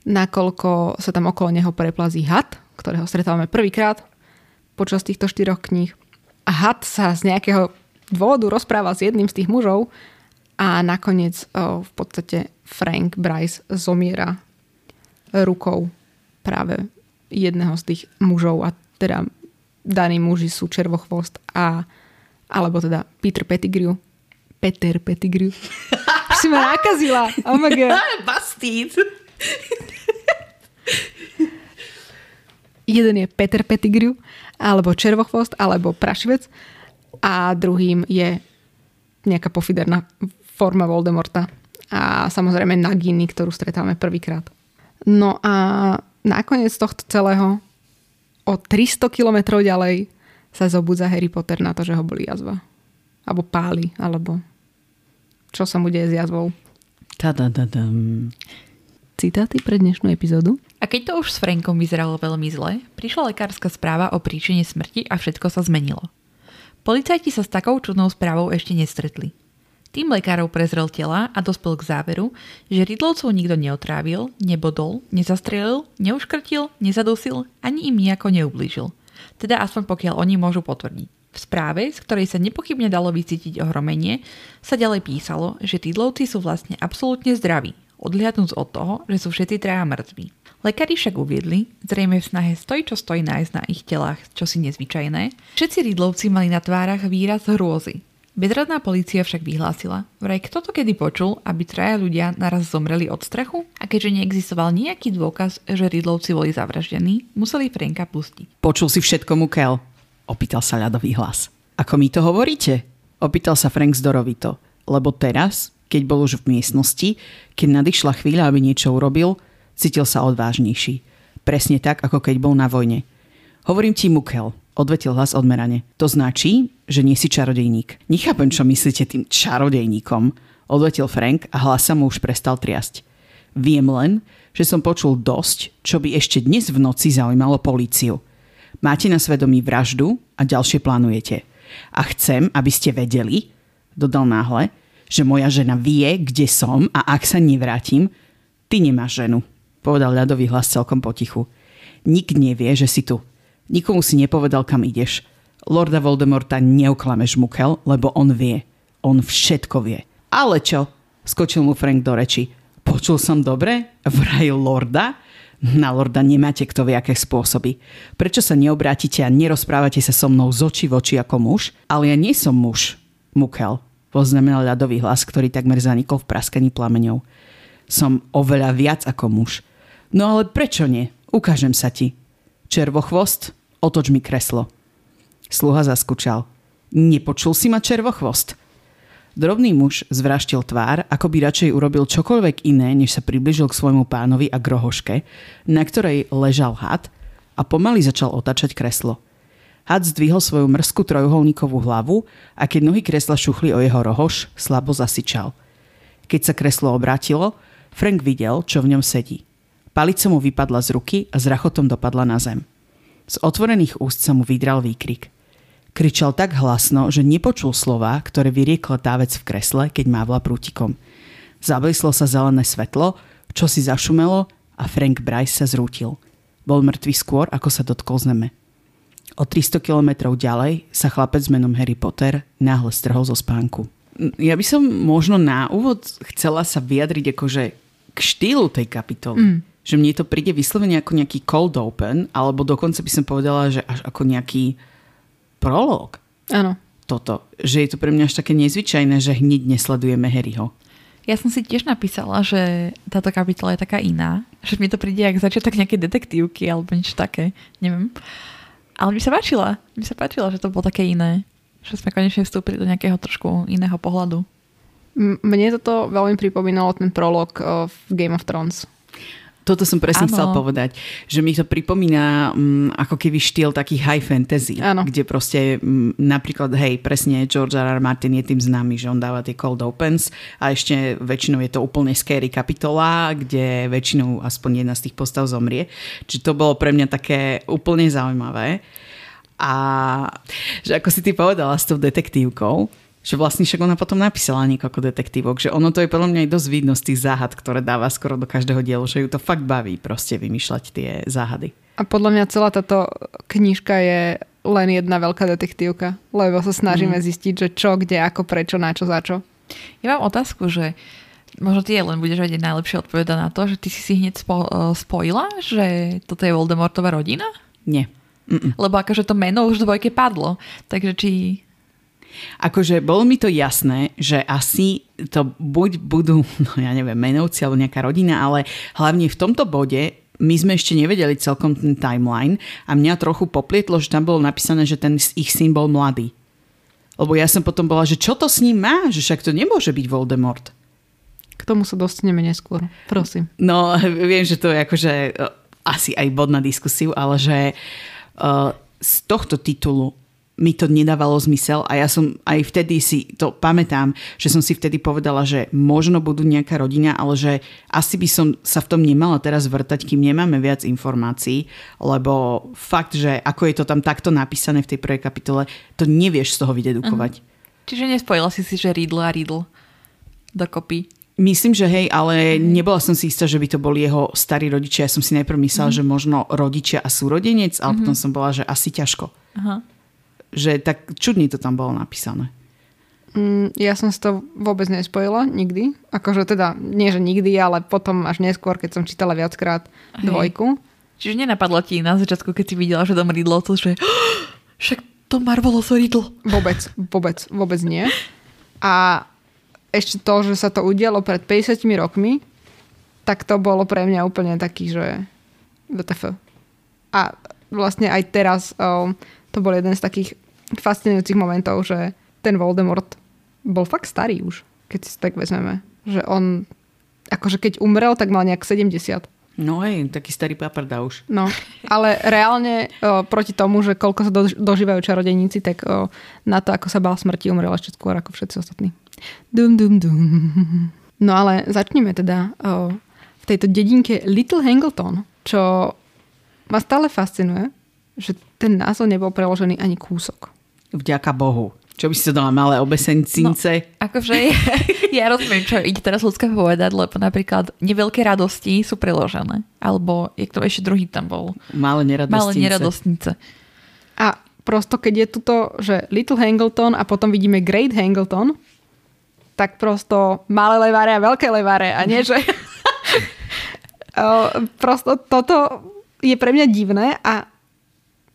[SPEAKER 2] nakoľko sa tam okolo neho preplazí had, ktorého stretávame prvýkrát počas týchto štyroch kníh. A had sa z nejakého dôvodu rozpráva s jedným z tých mužov a nakoniec v podstate Frank Bryce zomiera rukou práve jedného z tých mužov a teda daní muži sú Červochvost a alebo teda Peter Pettigrew. Peter Pettigrew. Už si ma nakazila. Oh my god. [LAUGHS]
[SPEAKER 1] Bastard.
[SPEAKER 2] Jeden je Peter Pettigrew, alebo Červochvost, alebo Prašivec a druhým je nejaká pofiderná forma Voldemorta a samozrejme Nagini, ktorú stretávame prvýkrát. No a nakoniec tohto celého o 300 kilometrov ďalej sa zobudza Harry Potter na to, že ho boli jazva. Alebo páli, alebo čo sa mu deje s jazvou.
[SPEAKER 1] Ta-da-da-dam.
[SPEAKER 2] Citáty pre dnešnú epizódu.
[SPEAKER 3] A keď to už s Frankom vyzeralo veľmi zle, prišla lekárska správa o príčine smrti a všetko sa zmenilo. Policajti sa s takou čudnou správou ešte nestretli. Tým lekárov prezrel tela a dospel k záveru, že Ridlovcov nikto neotrávil, nebodol, nezastrelil, neuškrtil, nezadusil ani im nejako neublížil. Teda aspoň pokiaľ oni môžu potvrdiť. V správe, z ktorej sa nepochybne dalo vycítiť ohromenie, sa ďalej písalo, že Tidlovci sú vlastne absolútne zdraví, odhliadnúc od toho, že sú všetci traja mŕtvi. Lekári však uviedli, zrejme v snahe stojí čo stojí nájsť na ich telách čosi nezvyčajné, všetci Ridlovci mali na tvárach výraz hrôzy, Bezradná polícia však vyhlásila, vraj kto to kedy počul, aby traja ľudia naraz zomreli od strachu a keďže neexistoval nejaký dôkaz, že Ridlovci boli zavraždení, museli Franka pustiť.
[SPEAKER 1] Počul si všetko, Mukel? Opýtal sa ľadový hlas. Ako mi to hovoríte? Opýtal sa Frank zdorovito, lebo teraz, keď bol už v miestnosti, keď nadišla chvíľa, aby niečo urobil, cítil sa odvážnejší. Presne tak, ako keď bol na vojne. Hovorím ti, Mukel, odvetil hlas odmerane. To značí, že nie si čarodejník. Nechápem, čo myslíte tým čarodejníkom, odvetil Frank a hlas sa mu už prestal triasť. Viem len, že som počul dosť, čo by ešte dnes v noci zaujímalo políciu. Máte na svedomí vraždu a ďalšie plánujete. A chcem, aby ste vedeli, dodal náhle, že moja žena vie, kde som a ak sa nevrátim, ty nemáš ženu, povedal ľadový hlas celkom potichu. Nik nevie, že si tu. Nikomu si nepovedal, kam ideš. Lorda Voldemorta neuklameš, Mukel, lebo on vie. On všetko vie. Ale čo? Skočil mu Frank do reči. Počul som dobre? Vraj Lorda? Na Lorda nemáte kto vie, aké spôsoby. Prečo sa neobrátite a nerozprávate sa so mnou z očí v oči ako muž? Ale ja nie som muž, Mukel, poznamenal ľadový hlas, ktorý takmer zanikol v praskaní plameňov. Som oveľa viac ako muž. No ale prečo nie? Ukážem sa ti. Červochvost, otoč mi kreslo. Sluha zaskučal. Nepočul si ma červochvost? Drobný muž zvraštil tvár, ako by radšej urobil čokoľvek iné, než sa približil k svojmu pánovi a grohoške, na ktorej ležal had a pomaly začal otačať kreslo. Had zdvihol svoju mrzkú trojuholníkovú hlavu a keď nohy kresla šuchli o jeho rohoš, slabo zasyčal. Keď sa kreslo obrátilo, Frank videl, čo v ňom sedí. Palica mu vypadla z ruky a s rachotom dopadla na zem. Z otvorených úst sa mu vydral výkrik. Kričal tak hlasno, že nepočul slova, ktoré vyriekla tá vec v kresle, keď mávla prútikom. Zablislo sa zelené svetlo, čo si zašumelo a Frank Bryce sa zrútil. Bol mŕtvý skôr, ako sa dotkol zeme. O 300 kilometrov ďalej sa chlapec s menom Harry Potter náhle strhol zo spánku. Ja by som možno na úvod chcela sa vyjadriť akože k štýlu tej kapitoly. Mm že mne to príde vyslovene ako nejaký cold open, alebo dokonca by som povedala, že až ako nejaký prolog.
[SPEAKER 2] Áno.
[SPEAKER 1] Toto. Že je to pre mňa až také nezvyčajné, že hneď nesledujeme Harryho.
[SPEAKER 3] Ja som si tiež napísala, že táto kapitola je taká iná. Že mi to príde ako začiatok nejaké detektívky alebo niečo také. Neviem. Ale mi sa páčila. Mi sa páčila, že to bolo také iné. Že sme konečne vstúpili do nejakého trošku iného pohľadu.
[SPEAKER 2] Mne toto veľmi pripomínalo ten prolog v Game of Thrones.
[SPEAKER 1] Toto som presne ano. chcel povedať, že mi to pripomína um, ako keby štýl taký high fantasy, ano. kde proste um, napríklad, hej, presne George R. R. Martin je tým známy, že on dáva tie cold opens a ešte väčšinou je to úplne scary kapitola, kde väčšinou aspoň jedna z tých postav zomrie. Čiže to bolo pre mňa také úplne zaujímavé. A že ako si ty povedala s tou detektívkou, že vlastne však ona potom napísala niekoľko detektívok, že ono to je podľa mňa aj dosť vidno z tých záhad, ktoré dáva skoro do každého dielu, že ju to fakt baví proste vymýšľať tie záhady.
[SPEAKER 2] A podľa mňa celá táto knižka je len jedna veľká detektívka, lebo sa snažíme mm. zistiť, že čo, kde, ako, prečo, na čo, za čo.
[SPEAKER 3] Ja mám otázku, že možno ty len budeš vedieť najlepšie odpovedať na to, že ty si si hneď spo, uh, spojila, že toto je Voldemortová rodina?
[SPEAKER 1] Nie.
[SPEAKER 3] Mm-mm. Lebo akože to meno už v dvojke padlo. Takže či
[SPEAKER 1] Akože bolo mi to jasné, že asi to buď budú, [LAUGHS] no ja neviem, menovci alebo nejaká rodina, ale hlavne v tomto bode my sme ešte nevedeli celkom ten timeline a mňa trochu poplietlo, že tam bolo napísané, že ten ich syn bol mladý. Lebo ja som potom bola, že čo to s ním má? Že však to nemôže byť Voldemort.
[SPEAKER 2] K tomu sa dostaneme neskôr. Prosím.
[SPEAKER 1] No, [LAUGHS] viem, že to je akože uh, asi aj bod na diskusiu, ale že uh, z tohto titulu mi to nedávalo zmysel a ja som aj vtedy si to pamätám, že som si vtedy povedala, že možno budú nejaká rodina, ale že asi by som sa v tom nemala teraz vrtať, kým nemáme viac informácií, lebo fakt, že ako je to tam takto napísané v tej prvej kapitole, to nevieš z toho vydedukovať. Uh-huh.
[SPEAKER 3] Čiže nespojila si si, že Riddle a Riddle. dokopy.
[SPEAKER 1] Myslím, že hej, ale nebola som si istá, že by to boli jeho starí rodičia. Ja som si najprv myslela, že možno rodičia a súrodenec, ale potom som bola, že asi ťažko.
[SPEAKER 3] Aha.
[SPEAKER 1] Že tak čudne to tam bolo napísané.
[SPEAKER 2] Mm, ja som si to vôbec nespojila nikdy. Akože teda, nie že nikdy, ale potom až neskôr, keď som čítala viackrát
[SPEAKER 3] Hej.
[SPEAKER 2] dvojku.
[SPEAKER 3] Čiže nenapadlo ti na začiatku, keď si videla, že dom Riddlovcov, že [GASPS] však to Marvelous Riddle.
[SPEAKER 2] Vôbec, vôbec, vôbec nie. A ešte to, že sa to udialo pred 50 rokmi, tak to bolo pre mňa úplne taký, že WTF. A vlastne aj teraz um, to bol jeden z takých fascinujúcich momentov, že ten Voldemort bol fakt starý už, keď si tak vezmeme. Že on, akože keď umrel, tak mal nejak 70.
[SPEAKER 1] No hej, taký starý paprda už.
[SPEAKER 2] No, ale reálne o, proti tomu, že koľko sa dož- dožívajú čarodejníci, tak o, na to, ako sa bál smrti, umrel ešte skôr ako všetci ostatní. Dum, dum, dum. No ale začneme teda o, v tejto dedinke Little Hangleton, čo ma stále fascinuje, že ten názov nebol preložený ani kúsok.
[SPEAKER 1] Vďaka Bohu. Čo by si to dala malé obesencince? No.
[SPEAKER 3] Akože ja, [LAUGHS] ja rozumiem, čo ide teraz ľudská povedať, lebo napríklad neveľké radosti sú preložené. Alebo, jak to ešte druhý tam bol.
[SPEAKER 1] Malé neradostnice.
[SPEAKER 3] Malé neradostnice.
[SPEAKER 2] A prosto, keď je tuto, že Little Hangleton a potom vidíme Great Hangleton, tak prosto malé leváre a veľké leváre a nie, že... [LAUGHS] [LAUGHS] Prosto toto je pre mňa divné a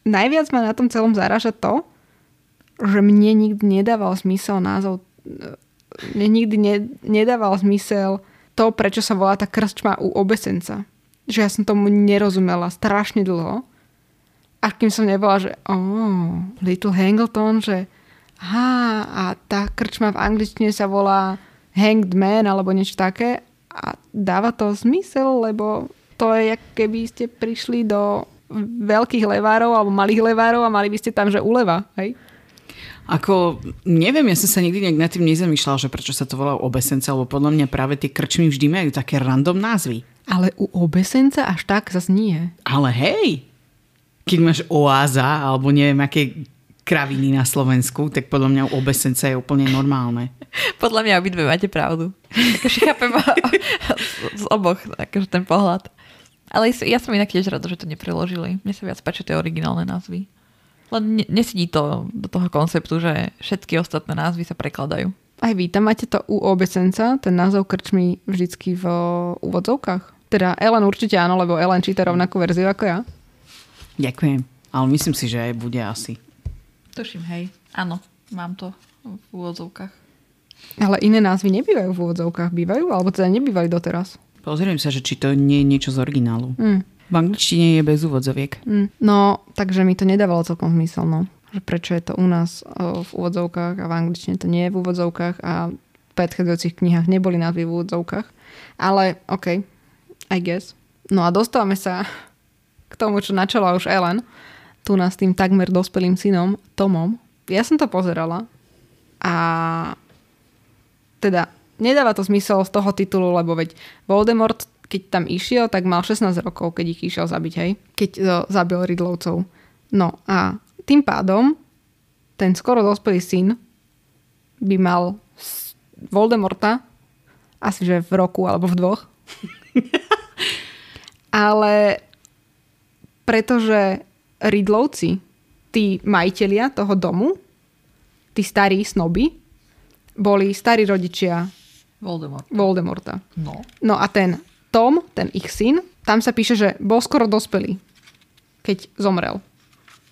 [SPEAKER 2] najviac ma na tom celom zaráža to, že mne nikdy nedával zmysel názov mne nikdy ne, nedával zmysel to, prečo sa volá tá krčma u obesenca. Že ja som tomu nerozumela strašne dlho. Až kým som nebola, že oh, Little Hangleton, že aha, a tá krčma v angličtine sa volá Hanged Man alebo niečo také a dáva to zmysel, lebo to je, keby ste prišli do veľkých levárov alebo malých levárov a mali by ste tam, že uleva, hej?
[SPEAKER 1] Ako, neviem, ja som sa nikdy nejak nad tým nezamýšľal, že prečo sa to volá obesence, lebo podľa mňa práve tie krčmy vždy majú také random názvy.
[SPEAKER 2] Ale u obesenca až tak zase nie.
[SPEAKER 1] Ale hej, keď máš oáza, alebo neviem, aké kraviny na Slovensku, tak podľa mňa u obesenca je úplne normálne. [LAUGHS]
[SPEAKER 3] Podľa mňa obidve máte pravdu. Akože chápem z oboch akože ten pohľad. Ale ja som inak tiež rada, že to nepreložili. Mne sa viac páčia tie originálne názvy. Len ne- nesedí to do toho konceptu, že všetky ostatné názvy sa prekladajú.
[SPEAKER 2] Aj vy tam máte to u obecenca, ten názov krčmi vždycky v úvodzovkách. Teda Ellen určite áno, lebo Ellen číta rovnakú verziu ako ja.
[SPEAKER 1] Ďakujem. Ale myslím si, že aj bude asi.
[SPEAKER 3] Tuším, hej. Áno, mám to v úvodzovkách.
[SPEAKER 2] Ale iné názvy nebývajú v úvodzovkách, bývajú? Alebo teda nebývali doteraz?
[SPEAKER 1] Pozriem sa, že či to nie je niečo z originálu.
[SPEAKER 2] Mm.
[SPEAKER 1] V angličtine je bez úvodzoviek.
[SPEAKER 2] Mm. No, takže mi to nedávalo celkom zmysel, no. Že prečo je to u nás o, v úvodzovkách a v angličtine to nie je v úvodzovkách a v predchádzajúcich knihách neboli názvy v úvodzovkách. Ale, OK, I guess. No a dostávame sa k tomu, čo načala už Ellen, tu nás tým takmer dospelým synom, Tomom. Ja som to pozerala a teda nedáva to zmysel z toho titulu, lebo veď Voldemort, keď tam išiel, tak mal 16 rokov, keď ich išiel zabiť, hej? Keď to zabil Riddlovcov. No a tým pádom ten skoro dospelý syn by mal Voldemorta asi že v roku alebo v dvoch. [LAUGHS] Ale pretože Riddlovci, tí majitelia toho domu, tí starí snoby, boli starí rodičia
[SPEAKER 3] Voldemort.
[SPEAKER 2] Voldemorta.
[SPEAKER 3] No.
[SPEAKER 2] No a ten Tom, ten ich syn, tam sa píše, že bol skoro dospelý, keď zomrel.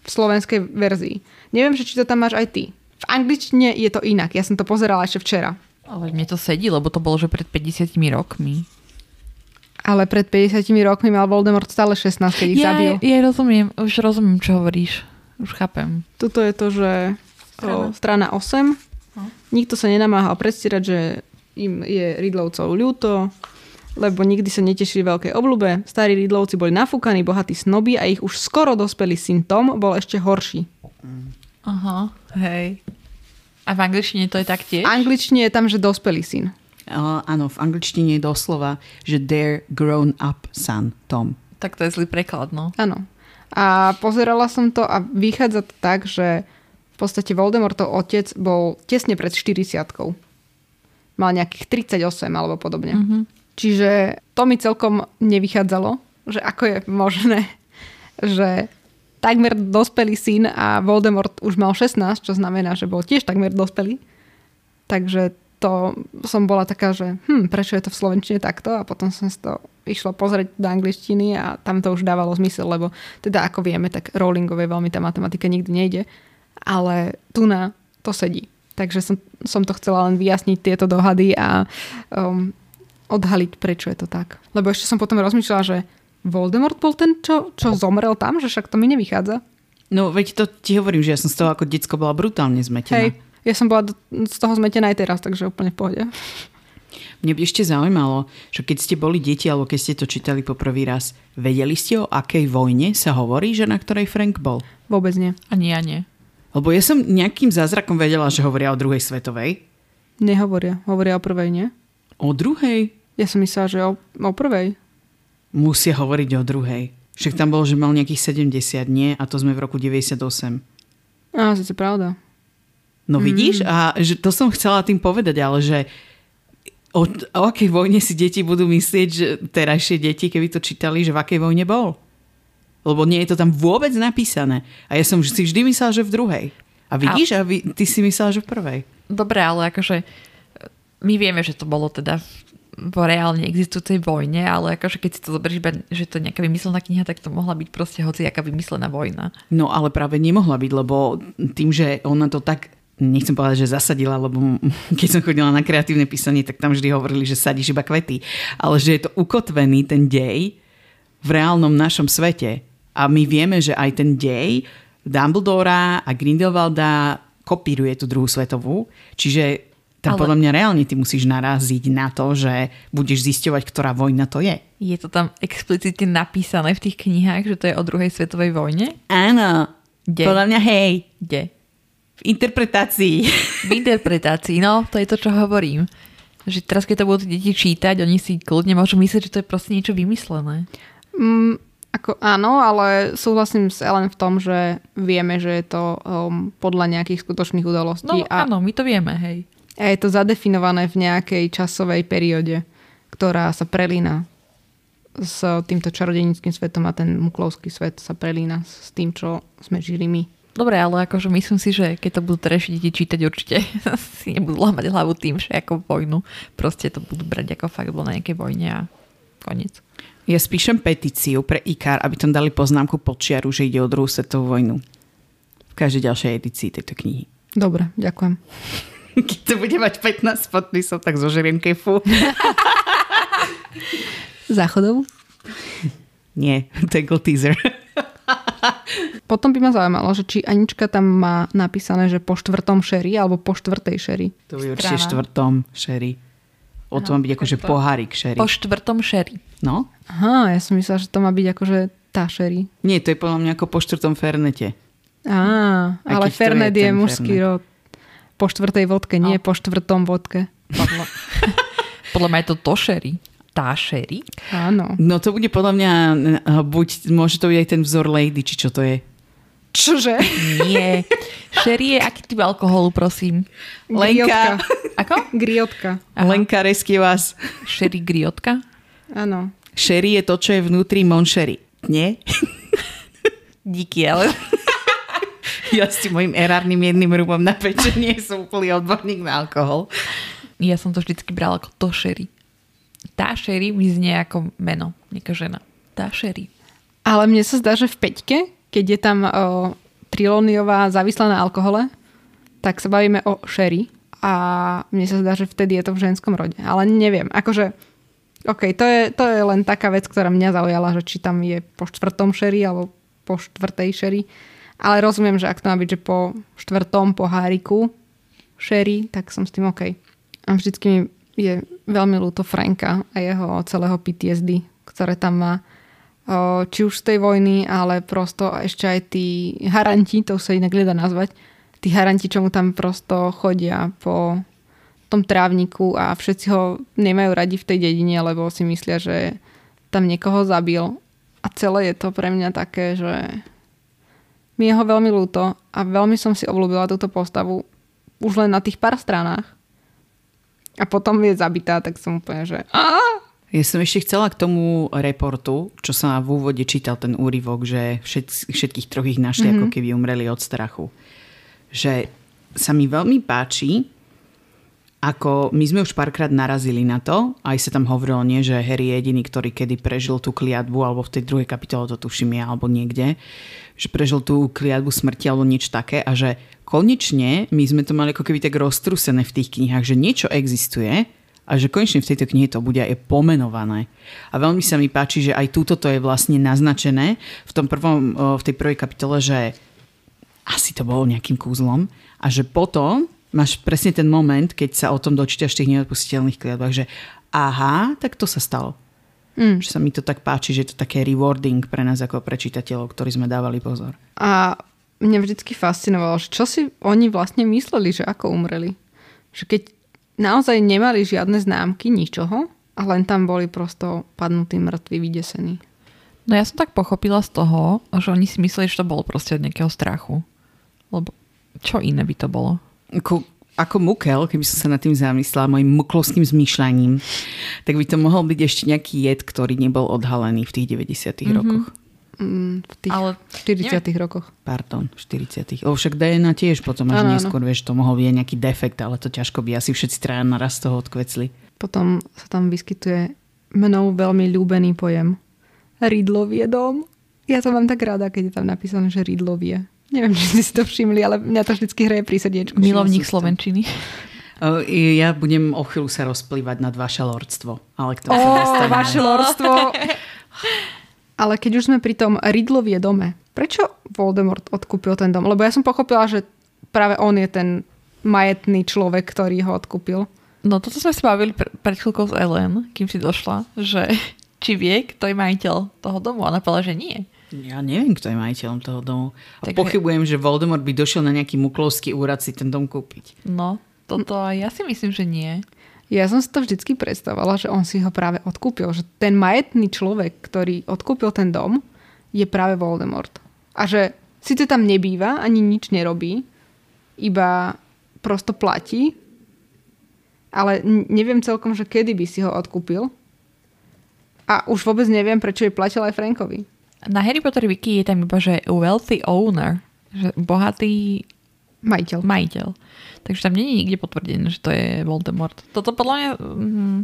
[SPEAKER 2] V slovenskej verzii. Neviem, že či to tam máš aj ty. V angličtine je to inak. Ja som to pozerala ešte včera.
[SPEAKER 3] Ale mne to sedí, lebo to bolo, že pred 50 rokmi.
[SPEAKER 2] Ale pred 50 rokmi mal Voldemort stále 16, keď ich
[SPEAKER 3] ja,
[SPEAKER 2] zabil.
[SPEAKER 3] ja rozumiem, už rozumiem, čo hovoríš. Už chápem.
[SPEAKER 2] Tuto je to, že strana, o, strana 8.
[SPEAKER 3] No.
[SPEAKER 2] Nikto sa nenamáhal predstierať, že im je Ridlovcov ľúto, lebo nikdy sa netešili veľkej obľúbe. Starí Ridlovci boli nafúkaní, bohatí snoby a ich už skoro dospelý syn Tom bol ešte horší.
[SPEAKER 3] Aha, hej. A v angličtine to je tak tiež?
[SPEAKER 2] V angličtine je tam, že dospelý syn.
[SPEAKER 1] Uh, áno, v angličtine je doslova, že their grown up son, Tom.
[SPEAKER 3] Tak to je zlý preklad, no.
[SPEAKER 2] Áno. A pozerala som to a vychádza to tak, že v podstate Voldemortov otec bol tesne pred 40 mal nejakých 38 alebo podobne.
[SPEAKER 3] Mhm.
[SPEAKER 2] Čiže to mi celkom nevychádzalo, že ako je možné, [LAUGHS] že takmer dospelý syn a Voldemort už mal 16, čo znamená, že bol tiež takmer dospelý. Takže to som bola taká, že hm, prečo je to v Slovenčine takto a potom som si to išla pozrieť do angličtiny a tam to už dávalo zmysel, lebo teda ako vieme, tak Rowlingovej veľmi tá matematika nikdy nejde, ale tu na to sedí. Takže som, som to chcela len vyjasniť tieto dohady a um, odhaliť, prečo je to tak. Lebo ešte som potom rozmýšľala, že Voldemort bol ten, čo, čo zomrel tam, že však to mi nevychádza.
[SPEAKER 1] No veď to ti hovorím, že ja som z toho ako decko bola brutálne zmetená.
[SPEAKER 2] Hej, ja som bola do, z toho zmetená aj teraz, takže úplne v pohode.
[SPEAKER 1] Mne by ešte zaujímalo, že keď ste boli deti alebo keď ste to čítali po prvý raz, vedeli ste o akej vojne sa hovorí, že na ktorej Frank bol?
[SPEAKER 2] Vôbec nie.
[SPEAKER 3] Ani ja nie.
[SPEAKER 1] Lebo ja som nejakým zázrakom vedela, že hovoria o druhej svetovej.
[SPEAKER 2] Nehovoria. Hovoria o prvej, nie?
[SPEAKER 1] O druhej?
[SPEAKER 2] Ja som myslela, že o, o prvej.
[SPEAKER 1] Musia hovoriť o druhej. Však tam bolo, že mal nejakých 70, nie? A to sme v roku 98.
[SPEAKER 2] Á, sice pravda.
[SPEAKER 1] No vidíš? A že to som chcela tým povedať, ale že o, o akej vojne si deti budú myslieť, že terajšie deti, keby to čítali, že v akej vojne bol? Lebo nie je to tam vôbec napísané. A ja som si vždy myslela, že v druhej. A vidíš? A vy, ty si myslela, že v prvej.
[SPEAKER 3] Dobre, ale akože my vieme, že to bolo teda po reálne existujúcej vojne, ale akože keď si to zoberieš, že to je nejaká vymyslená kniha, tak to mohla byť proste hoci aká vymyslená vojna.
[SPEAKER 1] No ale práve nemohla byť, lebo tým, že ona to tak nechcem povedať, že zasadila, lebo [LAUGHS] keď som chodila na kreatívne písanie, tak tam vždy hovorili, že sadíš iba kvety. Ale že je to ukotvený ten dej v reálnom našom svete. A my vieme, že aj ten dej Dumbledora a Grindelwalda kopíruje tú druhú svetovú. Čiže tam
[SPEAKER 3] Ale-
[SPEAKER 1] podľa mňa reálne ty musíš naraziť na to, že budeš zisťovať, ktorá vojna to je.
[SPEAKER 3] Je to tam explicitne napísané v tých knihách, že to je o druhej svetovej vojne?
[SPEAKER 1] Áno.
[SPEAKER 3] Kde?
[SPEAKER 1] Podľa mňa hej.
[SPEAKER 3] Kde?
[SPEAKER 1] V interpretácii. [LAUGHS]
[SPEAKER 3] V interpretácii, no, to je to, čo hovorím. Že teraz, keď to budú deti čítať, oni si kľudne môžu myslieť, že to je proste niečo vymyslené.
[SPEAKER 2] Mm, ako áno, ale súhlasím s Ellen v tom, že vieme, že je to um, podľa nejakých skutočných
[SPEAKER 3] No
[SPEAKER 2] udalostí a,
[SPEAKER 3] áno, my to vieme, hej.
[SPEAKER 2] a je to zadefinované v nejakej časovej perióde, ktorá sa prelína s týmto čarodenickým svetom a ten muklovský svet sa prelína s tým, čo sme žili my.
[SPEAKER 3] Dobre, ale akože myslím si, že keď to budú terajšie deti čítať, určite [LAUGHS] si nebudú lámať hlavu tým, že ako vojnu. Proste to budú brať ako fakt bolo na nejakej vojne a koniec.
[SPEAKER 1] Ja spíšem petíciu pre IKAR, aby tam dali poznámku počiaru, že ide o druhú svetovú vojnu. V každej ďalšej edícii tejto knihy.
[SPEAKER 2] Dobre, ďakujem. [LAUGHS]
[SPEAKER 1] Keď to bude mať 15 podpisov, tak zožeriem kefu. [LAUGHS]
[SPEAKER 2] Záchodovú?
[SPEAKER 1] Nie, gold teaser. [LAUGHS]
[SPEAKER 2] Potom by ma zaujímalo, že či Anička tam má napísané, že po štvrtom šeri alebo po štvrtej šeri.
[SPEAKER 1] To je určite štvrtom sherry. O to má byť akože pohárik sherry.
[SPEAKER 3] Po štvrtom šeri.
[SPEAKER 1] No?
[SPEAKER 2] Aha, ja som myslela, že to má byť akože tá šeri.
[SPEAKER 1] Nie, to je podľa mňa ako po štvrtom fernete.
[SPEAKER 2] Á, ale
[SPEAKER 1] je
[SPEAKER 2] Fernet je
[SPEAKER 1] ten
[SPEAKER 2] mužský
[SPEAKER 1] Fernet.
[SPEAKER 2] rod. Po štvrtej vodke, nie
[SPEAKER 3] No.
[SPEAKER 2] po štvrtom vodke.
[SPEAKER 3] Podľa, [LAUGHS] podľa mňa je to to šeri. Tá šeri.
[SPEAKER 2] Áno.
[SPEAKER 1] No to bude podľa mňa, eh, buď, môže to byť aj ten vzor lady, či čo to je.
[SPEAKER 2] Čože?
[SPEAKER 3] Nie. Šeri je aký typ alkoholu, prosím.
[SPEAKER 1] Lenka.
[SPEAKER 3] Ako?
[SPEAKER 2] Griotka.
[SPEAKER 3] Aha.
[SPEAKER 1] Lenka rescue vás.
[SPEAKER 3] Šeri griotka?
[SPEAKER 2] Áno.
[SPEAKER 1] Sherry je to, čo je vnútri Monšery. Nie? [LAUGHS]
[SPEAKER 3] Díky, ale... [LAUGHS]
[SPEAKER 1] Ja s tým mojim erárnym jedným rumom na pečenie som úplný odborník na alkohol.
[SPEAKER 3] Ja som to vždycky brala ako to šeri. Tá šeri mi znie ako meno, nejaká žena. Tá šeri.
[SPEAKER 2] Ale mne sa zdá, že v Peťke, keď je tam o, trilóniová závislá na alkohole, tak sa bavíme o sherry a mne sa zdá, že vtedy je to v ženskom rode. Ale neviem, akože OK, to je, to je len taká vec, ktorá mňa zaujala, že či tam je po štvrtom sherry alebo po štvrtej sherry. Ale rozumiem, že ak to má byť, že po štvrtom poháriku sherry, tak som s tým OK. A vždycky mi je veľmi ľúto Franka a jeho celého PTSD, ktoré tam má či už z tej vojny, ale prosto ešte aj tí haranti, to sa inak nedá nazvať, tí haranti, čo mu tam prosto chodia po tom trávniku a všetci ho nemajú radi v tej dedine, lebo si myslia, že tam niekoho zabil. A celé je to pre mňa také, že mi je ho veľmi ľúto a veľmi som si obľúbila túto postavu už len na tých pár stranách. a potom je zabitá, tak som úplne, že Á!
[SPEAKER 1] Ja som ešte chcela k tomu reportu, čo sa v úvode čítal ten úryvok, že všet, všetkých troch ich našli, mm-hmm. ako keby umreli od strachu. Že sa mi veľmi páči, ako my sme už párkrát narazili na to, aj sa tam hovorilo nie, že Harry je jediný, ktorý kedy prežil tú kliatbu, alebo v tej druhej kapitole to tuším ja, alebo niekde, že prežil tú kliatbu smrti alebo niečo také a že konečne my sme to mali ako keby tak roztrusené v tých knihách, že niečo existuje, a že konečne v tejto knihe to bude aj pomenované. A veľmi sa mi páči, že aj túto to je vlastne naznačené v, tom prvom, v tej prvej kapitole, že asi to bolo nejakým kúzlom a že potom máš presne ten moment, keď sa o tom dočítaš v tých neodpustiteľných kliatbách, že aha, tak to sa stalo. Mm. Že sa mi to tak páči, že je to také rewarding pre nás ako prečítateľov, ktorí sme dávali pozor.
[SPEAKER 2] A mňa vždycky fascinovalo, že čo si oni vlastne mysleli, že ako umreli. Že keď naozaj nemali žiadne známky, ničoho a len tam boli prosto padnutí mŕtvi, vydesení.
[SPEAKER 3] No ja som tak pochopila z toho, že oni si mysleli, že to bolo proste od nejakého strachu. Lebo čo iné by to bolo?
[SPEAKER 1] Ako, ako mukel, keby som sa nad tým zamyslela, mojim muklovským zmýšľaním, tak by to mohol byť ešte nejaký jed, ktorý nebol odhalený v tých 90 mm-hmm. rokoch.
[SPEAKER 2] Mm, v tých Ale 40 neviem. rokoch.
[SPEAKER 1] Pardon, 40 O, však DNA tiež potom až ano, neskôr, ano. vieš, to mohol byť nejaký defekt, ale to ťažko by asi všetci traja naraz toho odkvecli.
[SPEAKER 2] Potom sa tam vyskytuje mnou veľmi ľúbený pojem. Ridlovie dom. Ja to mám tak rada, keď je tam napísané, že Ridlovie. Neviem, [LAUGHS] či ste si to všimli, ale mňa to vždy hraje pri srdiečku.
[SPEAKER 3] Milovník Slovenčiny. [LAUGHS]
[SPEAKER 1] Ja budem o chvíľu sa rozplývať nad vaše lordstvo. Ale k tomu
[SPEAKER 2] oh, sa vaše lordstvo. [LAUGHS] Ale keď už sme pri tom Ridlovie dome, prečo Voldemort odkúpil ten dom? Lebo ja som pochopila, že práve on je ten majetný človek, ktorý ho odkúpil.
[SPEAKER 3] No toto sme sa bavili pred chvíľkou s Ellen, kým si došla, že či vie, kto je majiteľ toho domu. A ona povedala, že nie.
[SPEAKER 1] Ja neviem, kto je majiteľom toho domu. A Takže... pochybujem, že Voldemort by došiel na nejaký muklovský úrad si ten dom kúpiť.
[SPEAKER 3] No, toto ja si myslím, že nie.
[SPEAKER 2] Ja som si to vždycky predstavovala, že on si ho práve odkúpil. Že ten majetný človek, ktorý odkúpil ten dom, je práve Voldemort. A že síce tam nebýva, ani nič nerobí, iba prosto platí, ale neviem celkom, že kedy by si ho odkúpil. A už vôbec neviem, prečo je platil aj Frankovi.
[SPEAKER 3] Na Harry Potter Wiki je tam iba, že wealthy owner, že bohatý
[SPEAKER 2] majiteľ.
[SPEAKER 3] majiteľ. Takže tam nie je nikde potvrdené, že to je Voldemort. Toto podľa mňa... Mm,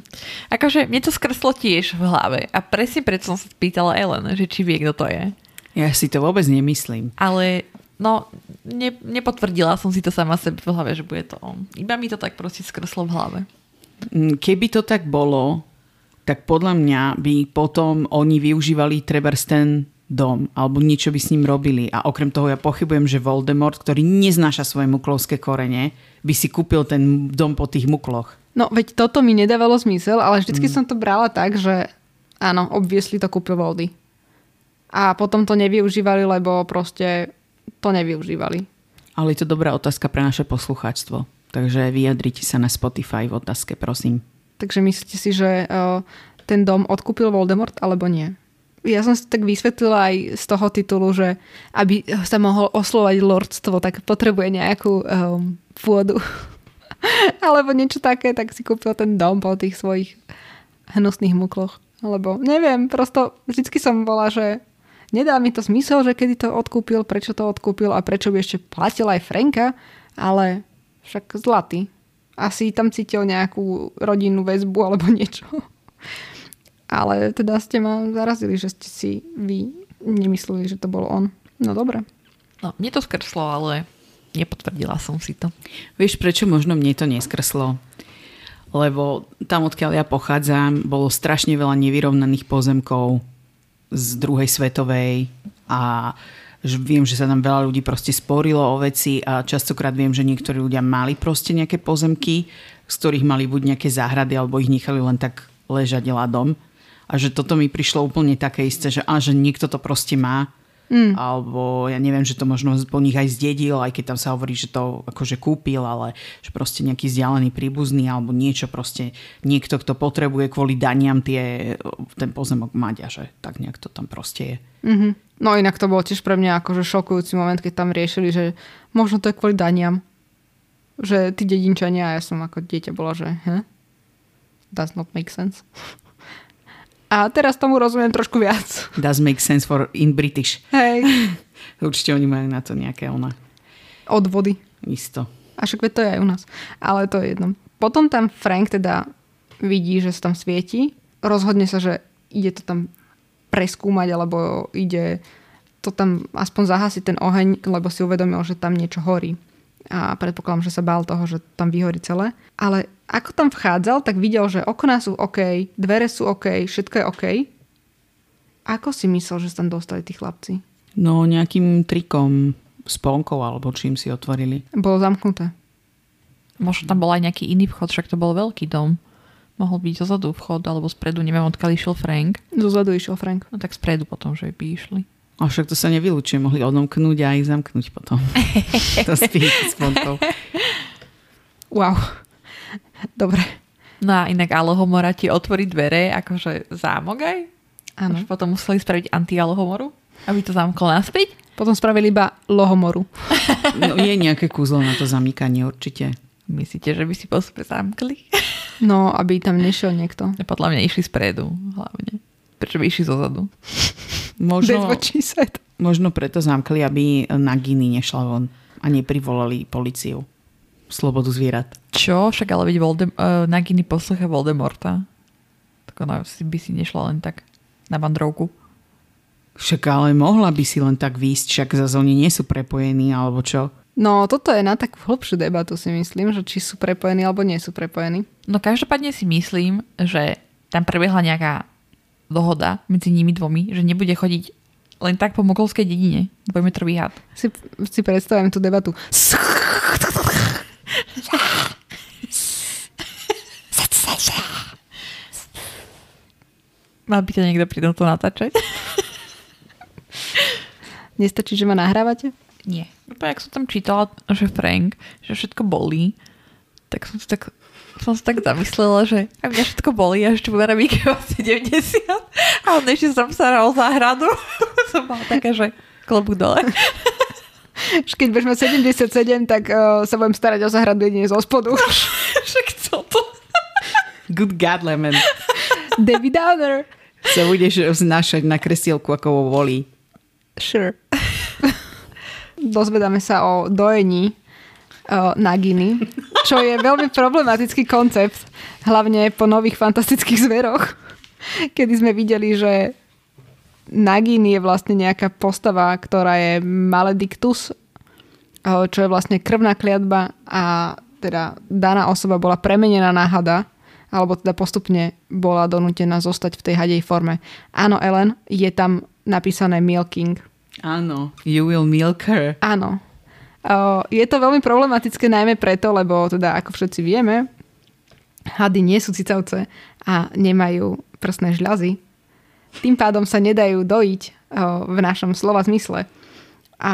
[SPEAKER 3] akože mne to skreslo tiež v hlave. A presne preto som sa spýtala Ellen, že či vie, kto to je.
[SPEAKER 1] Ja si to vôbec nemyslím.
[SPEAKER 3] Ale no, ne, nepotvrdila som si to sama sebe v hlave, že bude to on. Iba mi to tak proste skreslo v hlave.
[SPEAKER 1] Mm, keby to tak bolo, tak podľa mňa by potom oni využívali trebárs ten dom, alebo niečo by s ním robili. A okrem toho ja pochybujem, že Voldemort, ktorý neznáša svoje muklovské korene, by si kúpil ten dom po tých mukloch.
[SPEAKER 2] No, veď toto mi nedávalo zmysel, ale vždycky mm. som to brala tak, že áno, obviesli to kúpil Voldy. A potom to nevyužívali, lebo proste to nevyužívali.
[SPEAKER 1] Ale je to dobrá otázka pre naše poslucháčstvo. Takže vyjadrite sa na Spotify v otázke, prosím.
[SPEAKER 2] Takže myslíte si, že uh, ten dom odkúpil Voldemort, alebo nie? ja som si tak vysvetlila aj z toho titulu, že aby sa mohol oslovať lordstvo, tak potrebuje nejakú um, pôdu. [LAUGHS] Alebo niečo také, tak si kúpil ten dom po tých svojich hnusných mukloch. Alebo neviem, prosto vždycky som bola, že nedá mi to zmysel, že kedy to odkúpil, prečo to odkúpil a prečo by ešte platil aj Franka, ale však zlatý. Asi tam cítil nejakú rodinnú väzbu alebo niečo. Ale teda ste ma zarazili, že ste si vy nemysleli, že to bol on. No dobre.
[SPEAKER 3] No, mne to skrslo, ale nepotvrdila som si to.
[SPEAKER 1] Vieš, prečo možno mne to neskrslo? Lebo tam, odkiaľ ja pochádzam, bolo strašne veľa nevyrovnaných pozemkov z druhej svetovej a viem, že sa tam veľa ľudí proste sporilo o veci a častokrát viem, že niektorí ľudia mali proste nejaké pozemky, z ktorých mali buď nejaké záhrady alebo ich nechali len tak ležať ľadom a že toto mi prišlo úplne také isté, že, a, že niekto to proste má Mm. Alebo ja neviem, že to možno po nich aj zdedil, aj keď tam sa hovorí, že to akože kúpil, ale že proste nejaký vzdialený príbuzný alebo niečo proste niekto, kto potrebuje kvôli daniam tie, ten pozemok mať a že tak nejak to tam proste je.
[SPEAKER 2] Mm-hmm. No inak to bolo tiež pre mňa akože šokujúci moment, keď tam riešili, že možno to je kvôli daniam. Že tí dedinčania, ja som ako dieťa bola, že he? does not make sense. A teraz tomu rozumiem trošku viac.
[SPEAKER 1] Does make sense for in British.
[SPEAKER 2] Hej. [LAUGHS]
[SPEAKER 1] Určite oni majú na to nejaké ona.
[SPEAKER 2] Odvody.
[SPEAKER 1] Isto.
[SPEAKER 2] A však to je aj u nás. Ale to je jedno. Potom tam Frank teda vidí, že sa tam svieti. Rozhodne sa, že ide to tam preskúmať, alebo ide to tam aspoň zahasiť ten oheň, lebo si uvedomil, že tam niečo horí. A predpokladám, že sa bál toho, že tam vyhorí celé. Ale ako tam vchádzal, tak videl, že okná sú OK, dvere sú OK, všetko je OK. Ako si myslel, že sa tam dostali tí chlapci?
[SPEAKER 1] No nejakým trikom, spolkou alebo čím si otvorili.
[SPEAKER 2] Bolo zamknuté.
[SPEAKER 3] Možno tam bol aj nejaký iný vchod, však to bol veľký dom. Mohol byť zozadu vchod, alebo spredu, neviem, odkiaľ išiel Frank.
[SPEAKER 2] Zozadu išiel Frank.
[SPEAKER 3] No tak spredu potom, že by išli.
[SPEAKER 1] A však to sa nevylučuje, mohli odomknúť a aj zamknúť potom. [LAUGHS] to s spolkou.
[SPEAKER 2] Wow. Dobre.
[SPEAKER 3] No a inak Alohomora ti otvorí dvere, akože zámok aj.
[SPEAKER 2] Áno.
[SPEAKER 3] Až potom museli spraviť anti-Alohomoru, aby to zamklo naspäť.
[SPEAKER 2] Potom spravili iba lohomoru. [LAUGHS]
[SPEAKER 1] No, je nejaké kúzlo na to zamykanie určite.
[SPEAKER 3] Myslíte, že by si po sebe zamkli?
[SPEAKER 2] No, aby tam nešiel niekto.
[SPEAKER 3] Podľa mňa išli spredu hlavne. Prečo by išli?
[SPEAKER 1] Možno,
[SPEAKER 2] what she said.
[SPEAKER 1] možno preto zamkli, aby Nagini nešla von a neprivolali policiu. Slobodu zvierat.
[SPEAKER 3] Čo? Však ale veď Voldem- uh, Nagini poslucha Voldemorta. Tak ona by si nešla len tak na vandrovku.
[SPEAKER 1] Však ale mohla by si len tak výjsť, však zase oni nie sú prepojení, alebo čo?
[SPEAKER 2] No, toto je na takú hlbšiu debatu si myslím, že či sú prepojení alebo nie sú prepojení.
[SPEAKER 3] No každopádne si myslím, že tam prebiehla nejaká dohoda medzi nimi dvomi, že nebude chodiť len tak po mokolskej dedine, dvojmetrový had.
[SPEAKER 2] Si, si predstavujem tú debatu.
[SPEAKER 3] Mal by ťa niekto pri tomto natáčať?
[SPEAKER 2] Nestačí, že ma nahrávate?
[SPEAKER 3] Nie. Úplne, ak som tam čítala, že Frank, že všetko bolí, tak som si tak, som si tak zamyslela, že a mňa všetko bolí a ešte bude robiť 70 a on ešte som sa o záhradu. [LAUGHS] som bola taká, že klobúk dole.
[SPEAKER 2] Už keď budeš mať 77, tak uh, sa budem starať o zahradu jedine zo spodu. [LAUGHS]
[SPEAKER 3] Však co to?
[SPEAKER 1] Good God, Lemon.
[SPEAKER 2] Debbie Downer.
[SPEAKER 1] Sa budeš vznášať na kresielku, ako vo voli.
[SPEAKER 2] Sure. Dozvedáme sa o dojení uh, Naginy, čo je veľmi problematický koncept, hlavne po nových fantastických zveroch, kedy sme videli, že Nagin je vlastne nejaká postava, ktorá je maledictus, uh, čo je vlastne krvná kliatba a teda daná osoba bola premenená na hada, alebo teda postupne bola donútená zostať v tej hadej forme. Áno, Ellen, je tam napísané milking.
[SPEAKER 1] Áno. You will milk her.
[SPEAKER 2] Áno. Uh, je to veľmi problematické najmä preto, lebo teda ako všetci vieme, hady nie sú cicavce a nemajú prsné žľazy. Tým pádom sa nedajú dojiť v našom slova zmysle. A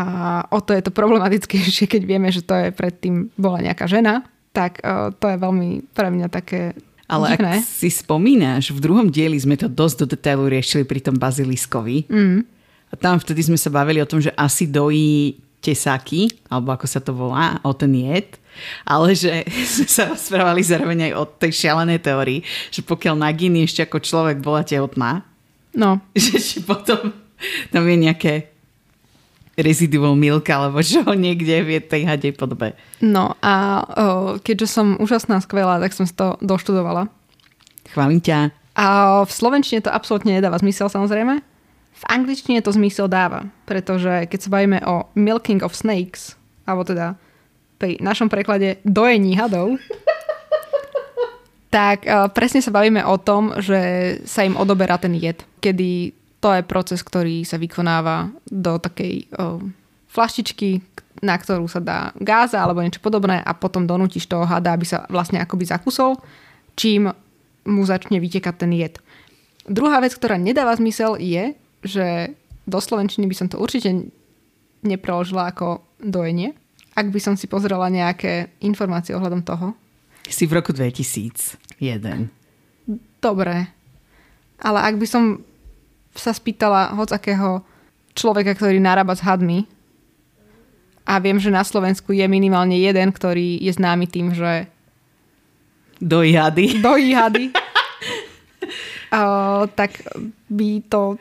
[SPEAKER 2] o to je to problematickejšie, keď vieme, že to je predtým bola nejaká žena, tak to je veľmi pre mňa také
[SPEAKER 1] Ale
[SPEAKER 2] divné.
[SPEAKER 1] ak si spomínaš, v druhom dieli sme to dosť do detailu riešili pri tom baziliskovi.
[SPEAKER 2] Mm.
[SPEAKER 1] A tam vtedy sme sa bavili o tom, že asi dojí tesáky, alebo ako sa to volá, o ten jed. Ale že [LAUGHS] sme sa rozprávali zároveň aj o tej šialenej teórii, že pokiaľ Nagini ešte ako človek bola tehotná,
[SPEAKER 2] No, [LAUGHS]
[SPEAKER 1] že či potom tam je nejaké residual milk alebo čo niekde v tej hadej podobe.
[SPEAKER 2] no a uh, keďže som úžasná, skvelá, tak som si to doštudovala.
[SPEAKER 1] Chválim ťa.
[SPEAKER 2] A v slovenčine to absolútne nedáva zmysel samozrejme. V angličtine to zmysel dáva, pretože keď sa bavíme o milking of snakes, alebo teda pri našom preklade dojení hadov, tak uh, presne sa bavíme o tom, že sa im odoberá ten jed, kedy to je proces, ktorý sa vykonáva do takej uh, flaštičky, na ktorú sa dá gáza alebo niečo podobné a potom donútiš toho hada, aby sa vlastne akoby zakusol, čím mu začne vytekať ten jed. Druhá vec, ktorá nedáva zmysel je, že do slovenčiny by som to určite nepreložila ako dojenie. Ak by som si pozrela nejaké informácie ohľadom toho.
[SPEAKER 1] Si v roku 2001.
[SPEAKER 2] Dobre. Ale ak by som sa spýtala hoc akého človeka, ktorý narába s hadmi a viem, že na Slovensku je minimálne jeden, ktorý je známy tým, že
[SPEAKER 1] Dojí hady.
[SPEAKER 2] dojí hady, [LAUGHS] uh, tak by to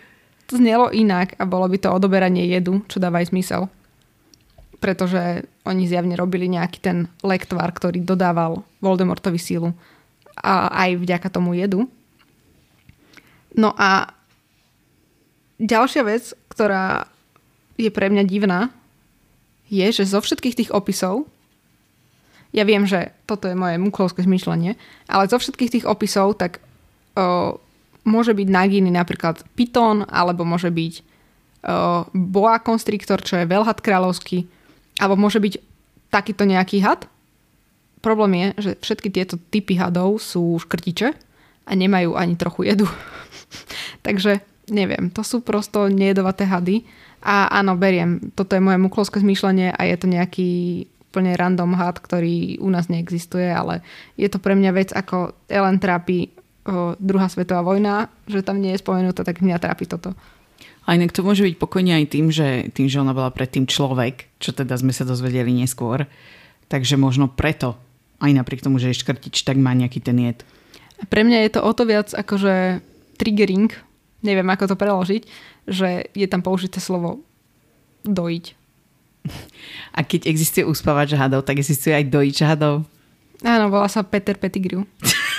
[SPEAKER 2] znelo inak a bolo by to odoberanie jedu, čo dáva aj zmysel. Pretože oni zjavne robili nejaký ten lektvar, ktorý dodával Voldemortovi sílu a aj vďaka tomu jedu. No a ďalšia vec, ktorá je pre mňa divná, je, že zo všetkých tých opisov, ja viem, že toto je moje muklovské zmyšľanie, ale zo všetkých tých opisov, tak o, môže byť Nagini napríklad Python, alebo môže byť o, Boa Constrictor, čo je veľhad kráľovský, alebo môže byť takýto nejaký had. Problém je, že všetky tieto typy hadov sú škrtiče a nemajú ani trochu jedu. [LAUGHS] Takže neviem, to sú prosto nejedovaté hady a áno, beriem, toto je moje muklovské zmýšľanie a je to nejaký úplne random had, ktorý u nás neexistuje, ale je to pre mňa vec, ako Ellen trápi o, druhá svetová vojna, že tam nie je spomenutá, tak mňa trápi toto.
[SPEAKER 1] A inak to môže byť pokojne aj tým, že tým, že ona bola predtým človek, čo teda sme sa dozvedeli neskôr, takže možno preto, aj napriek tomu, že je škrtič, tak má nejaký ten jed.
[SPEAKER 2] Pre mňa je to o to viac akože triggering, neviem ako to preložiť, že je tam použité slovo dojiť.
[SPEAKER 1] A keď existuje uspávač hadov, tak existuje aj dojič hadov?
[SPEAKER 2] Áno, volá sa Peter Pettigrew. [LAUGHS]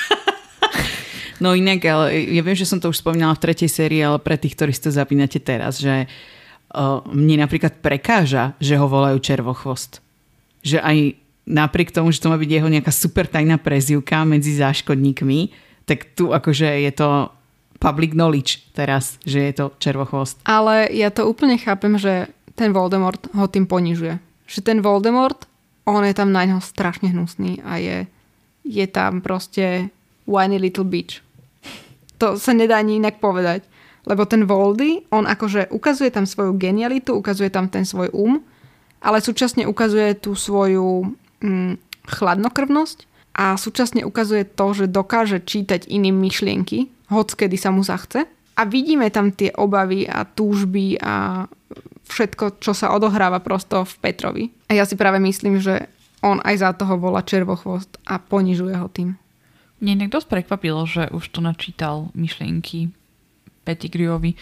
[SPEAKER 1] no inak, ale ja viem, že som to už spomínala v tretej sérii, ale pre tých, ktorí si zapínate teraz, že uh, mne napríklad prekáža, že ho volajú červochvost. Že aj napriek tomu, že to má byť jeho nejaká super tajná prezivka medzi záškodníkmi, tak tu akože je to public knowledge teraz, že je to červochvost.
[SPEAKER 2] Ale ja to úplne chápem, že ten Voldemort ho tým ponižuje. Že ten Voldemort, on je tam na ňo strašne hnusný a je, je tam proste whiny little bitch. To sa nedá ani inak povedať. Lebo ten Voldy, on akože ukazuje tam svoju genialitu, ukazuje tam ten svoj um, ale súčasne ukazuje tú svoju mm, chladnokrvnosť a súčasne ukazuje to, že dokáže čítať iným myšlienky kedy sa mu zachce. A vidíme tam tie obavy a túžby a všetko, čo sa odohráva prosto v Petrovi. A ja si práve myslím, že on aj za toho volá červochvost a ponižuje ho tým.
[SPEAKER 3] Mne niekto prekvapilo, že už tu načítal myšlienky Pettigriovi,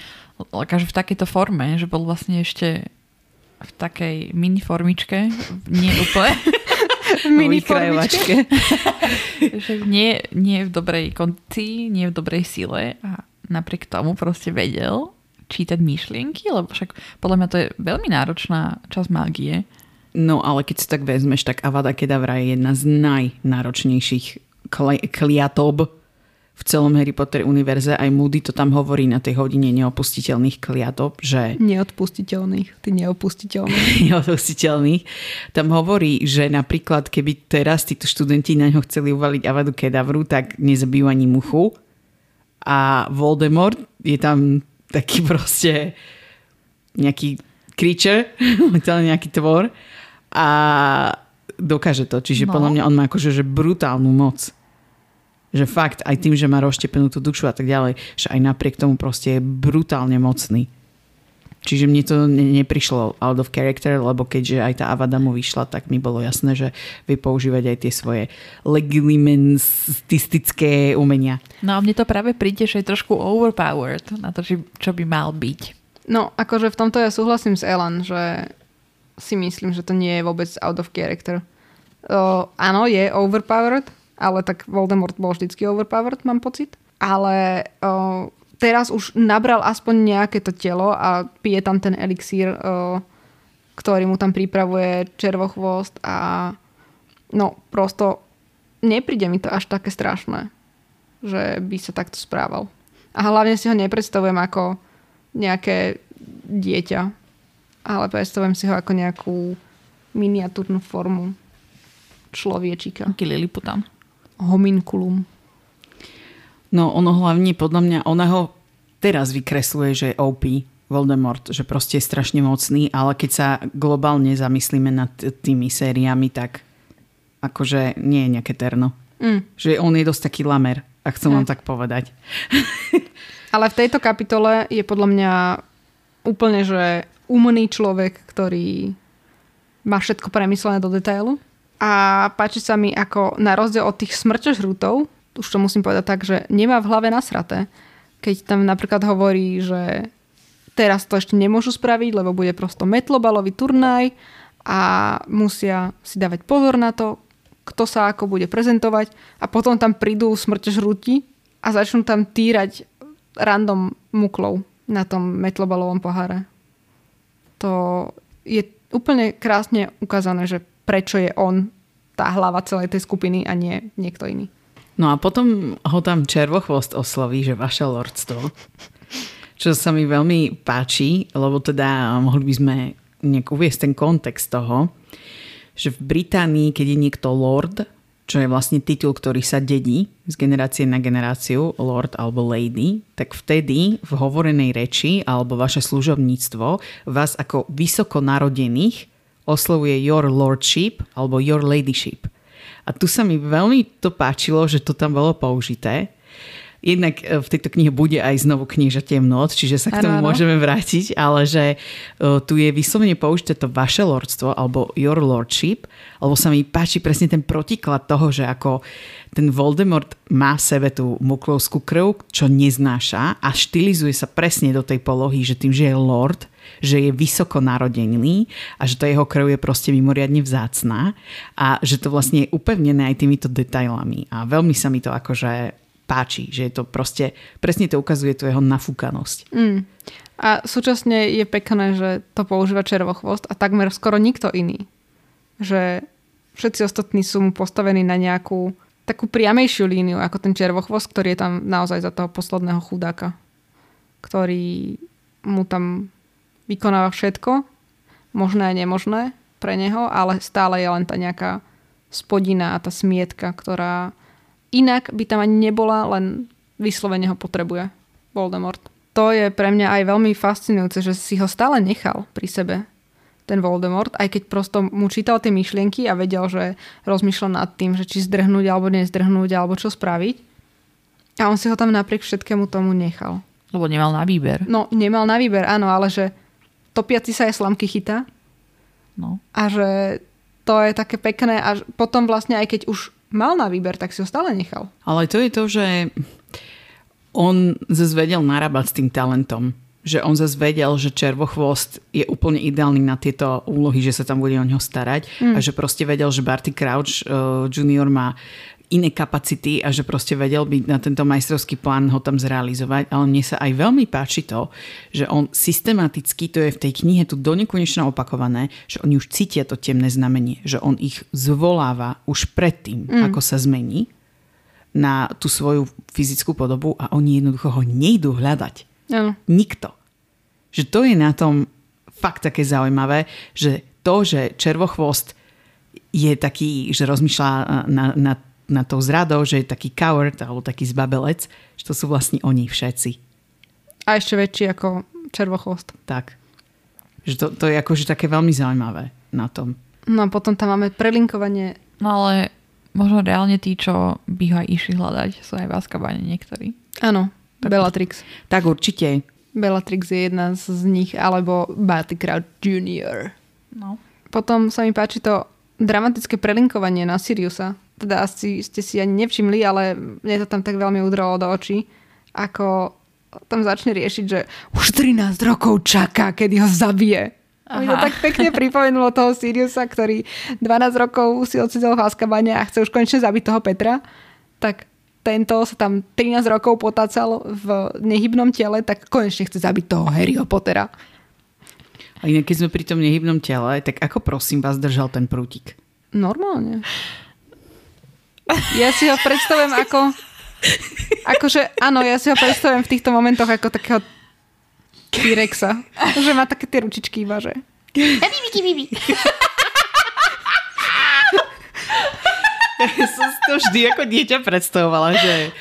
[SPEAKER 3] akože v takejto forme, že bol vlastne ešte v takej mini formičke, nie úplne [LAUGHS]
[SPEAKER 2] mini formičke. [LAUGHS]
[SPEAKER 3] že nie, nie v dobrej kondícii, nie v dobrej sile a napriek tomu proste vedel čítať myšlienky, lebo však podľa mňa to je veľmi náročná časť mágie.
[SPEAKER 1] No ale keď si tak vezmeš, tak Avada Kedavra je jedna z najnáročnejších kliatob v celom Harry Potter univerze. Aj Moody to tam hovorí na tej hodine neopustiteľných kliatop, že...
[SPEAKER 2] Neodpustiteľných, ty [LAUGHS] neopustiteľných.
[SPEAKER 1] neodpustiteľných. Tam hovorí, že napríklad keby teraz títo študenti na ňo chceli uvaliť Avadu Kedavru, tak nezabijú ani muchu. A Voldemort je tam taký [LAUGHS] proste nejaký creature, [LAUGHS] nejaký tvor a dokáže to. Čiže no. podľa mňa on má akože že brutálnu moc. Že fakt, aj tým, že má rozštepenú tú dušu a tak ďalej, že aj napriek tomu proste je brutálne mocný. Čiže mne to neprišlo out of character, lebo keďže aj tá Avada mu vyšla, tak mi bolo jasné, že vy používať aj tie svoje legimentistické umenia.
[SPEAKER 3] No a mne to práve príde, že je trošku overpowered na to, čo by mal byť.
[SPEAKER 2] No, akože v tomto ja súhlasím s Ellen, že si myslím, že to nie je vôbec out of character. Uh, áno, je overpowered, ale tak Voldemort bol vždycky overpowered, mám pocit. Ale o, teraz už nabral aspoň nejaké to telo a pije tam ten elixír, o, ktorý mu tam pripravuje červochvost a no prosto nepríde mi to až také strašné, že by sa takto správal. A hlavne si ho nepredstavujem ako nejaké dieťa, ale predstavujem si ho ako nejakú miniatúrnu formu človečika.
[SPEAKER 3] Taký liliputan
[SPEAKER 2] hominkulum.
[SPEAKER 1] No ono hlavne podľa mňa, ona ho teraz vykresluje, že je OP, Voldemort, že proste je strašne mocný, ale keď sa globálne zamyslíme nad tými sériami, tak akože nie je nejaké terno. Mm. Že on je dosť taký lamer, ak chcem vám tak povedať. [LAUGHS]
[SPEAKER 2] ale v tejto kapitole je podľa mňa úplne, že umný človek, ktorý má všetko premyslené do detailu a páči sa mi ako na rozdiel od tých smrťožrútov, už to musím povedať tak, že nemá v hlave nasraté. keď tam napríklad hovorí, že teraz to ešte nemôžu spraviť, lebo bude prosto metlobalový turnaj a musia si dávať pozor na to, kto sa ako bude prezentovať a potom tam prídu smrťožrúti a začnú tam týrať random muklov na tom metlobalovom poháre. To je úplne krásne ukázané, že prečo je on tá hlava celej tej skupiny a nie niekto iný.
[SPEAKER 1] No a potom ho tam Červochvost osloví, že vaše lordstvo. Čo sa mi veľmi páči, lebo teda mohli by sme nejak uviesť ten kontext toho, že v Británii, keď je niekto lord, čo je vlastne titul, ktorý sa dedí z generácie na generáciu, lord alebo lady, tak vtedy v hovorenej reči alebo vaše služobníctvo vás ako vysoko narodených oslovuje your lordship alebo your ladyship. A tu sa mi veľmi to páčilo, že to tam bolo použité, Jednak e, v tejto knihe bude aj znovu kniža Temnot, čiže sa k tomu ano, ano. môžeme vrátiť, ale že uh, tu je vyslovene použité to vaše lordstvo alebo your lordship, alebo sa mi páči presne ten protiklad toho, že ako ten Voldemort má v sebe tú muklovskú krv, čo neznáša a štilizuje sa presne do tej polohy, že tým, že je lord, že je vysoko narodený a že to jeho krv je proste mimoriadne vzácná a že to vlastne je upevnené aj týmito detailami. A veľmi sa mi to akože páči, že je to proste, presne to ukazuje tu jeho nafúkanosť.
[SPEAKER 2] Mm. A súčasne je pekné, že to používa červochvost a takmer skoro nikto iný. Že všetci ostatní sú mu postavení na nejakú takú priamejšiu líniu ako ten červochvost, ktorý je tam naozaj za toho posledného chudáka. Ktorý mu tam vykonáva všetko, možné a nemožné pre neho, ale stále je len tá nejaká spodina a tá smietka, ktorá Inak by tam ani nebola, len vyslovene ho potrebuje Voldemort. To je pre mňa aj veľmi fascinujúce, že si ho stále nechal pri sebe, ten Voldemort, aj keď prosto mu čítal tie myšlienky a vedel, že rozmýšľa nad tým, že či zdrhnúť alebo nezdrhnúť alebo čo spraviť. A on si ho tam napriek všetkému tomu nechal.
[SPEAKER 3] Lebo nemal na výber.
[SPEAKER 2] No, nemal na výber, áno, ale že topiaci sa aj slamky chytá.
[SPEAKER 3] No.
[SPEAKER 2] A že to je také pekné a potom vlastne aj keď už mal na výber, tak si ho stále nechal.
[SPEAKER 1] Ale to je to, že on zase vedel narábať s tým talentom. Že on zase vedel, že Červochvost je úplne ideálny na tieto úlohy, že sa tam bude o ňo starať mm. a že proste vedel, že Barty Crouch uh, junior má iné kapacity a že proste vedel byť na tento majstrovský plán ho tam zrealizovať, ale mne sa aj veľmi páči to, že on systematicky, to je v tej knihe tu do nekonečna opakované, že oni už cítia to temné znamenie, že on ich zvoláva už predtým, mm. ako sa zmení na tú svoju fyzickú podobu a oni jednoducho ho nejdú hľadať.
[SPEAKER 2] Ano.
[SPEAKER 1] Nikto. Že to je na tom fakt také zaujímavé, že to, že červochvost je taký, že rozmýšľa na, na na tou zradou, že je taký coward alebo taký zbabelec, že to sú vlastne oni všetci.
[SPEAKER 2] A ešte väčší ako červochvost.
[SPEAKER 1] Tak. Že to, to je akože také veľmi zaujímavé na tom.
[SPEAKER 2] No a potom tam máme prelinkovanie.
[SPEAKER 3] No ale možno reálne tí, čo by ho aj išli hľadať, sú aj v Azkabane niektorí.
[SPEAKER 2] Áno, tak, Bellatrix.
[SPEAKER 1] Tak určite.
[SPEAKER 2] Bellatrix je jedna z nich, alebo Barty Crouch Jr.
[SPEAKER 3] No.
[SPEAKER 2] Potom sa mi páči to dramatické prelinkovanie na Siriusa teda asi ste si ani nevšimli, ale mne to tam tak veľmi udrolo do očí, ako tam začne riešiť, že už 13 rokov čaká, kedy ho zabije. A mi to tak pekne pripomenulo toho Siriusa, ktorý 12 rokov si odsedel v Azkabane a chce už konečne zabiť toho Petra. Tak tento sa tam 13 rokov potácal v nehybnom tele, tak konečne chce zabiť toho Harryho Pottera.
[SPEAKER 1] A inak, keď sme pri tom nehybnom tele, tak ako prosím vás držal ten prútik?
[SPEAKER 2] Normálne. Ja si ho predstavujem ako... Akože, áno, ja si ho predstavujem v týchto momentoch ako takého T-Rexa. Že má také tie ručičky iba, že...
[SPEAKER 1] Ja som si to vždy ako dieťa predstavovala, že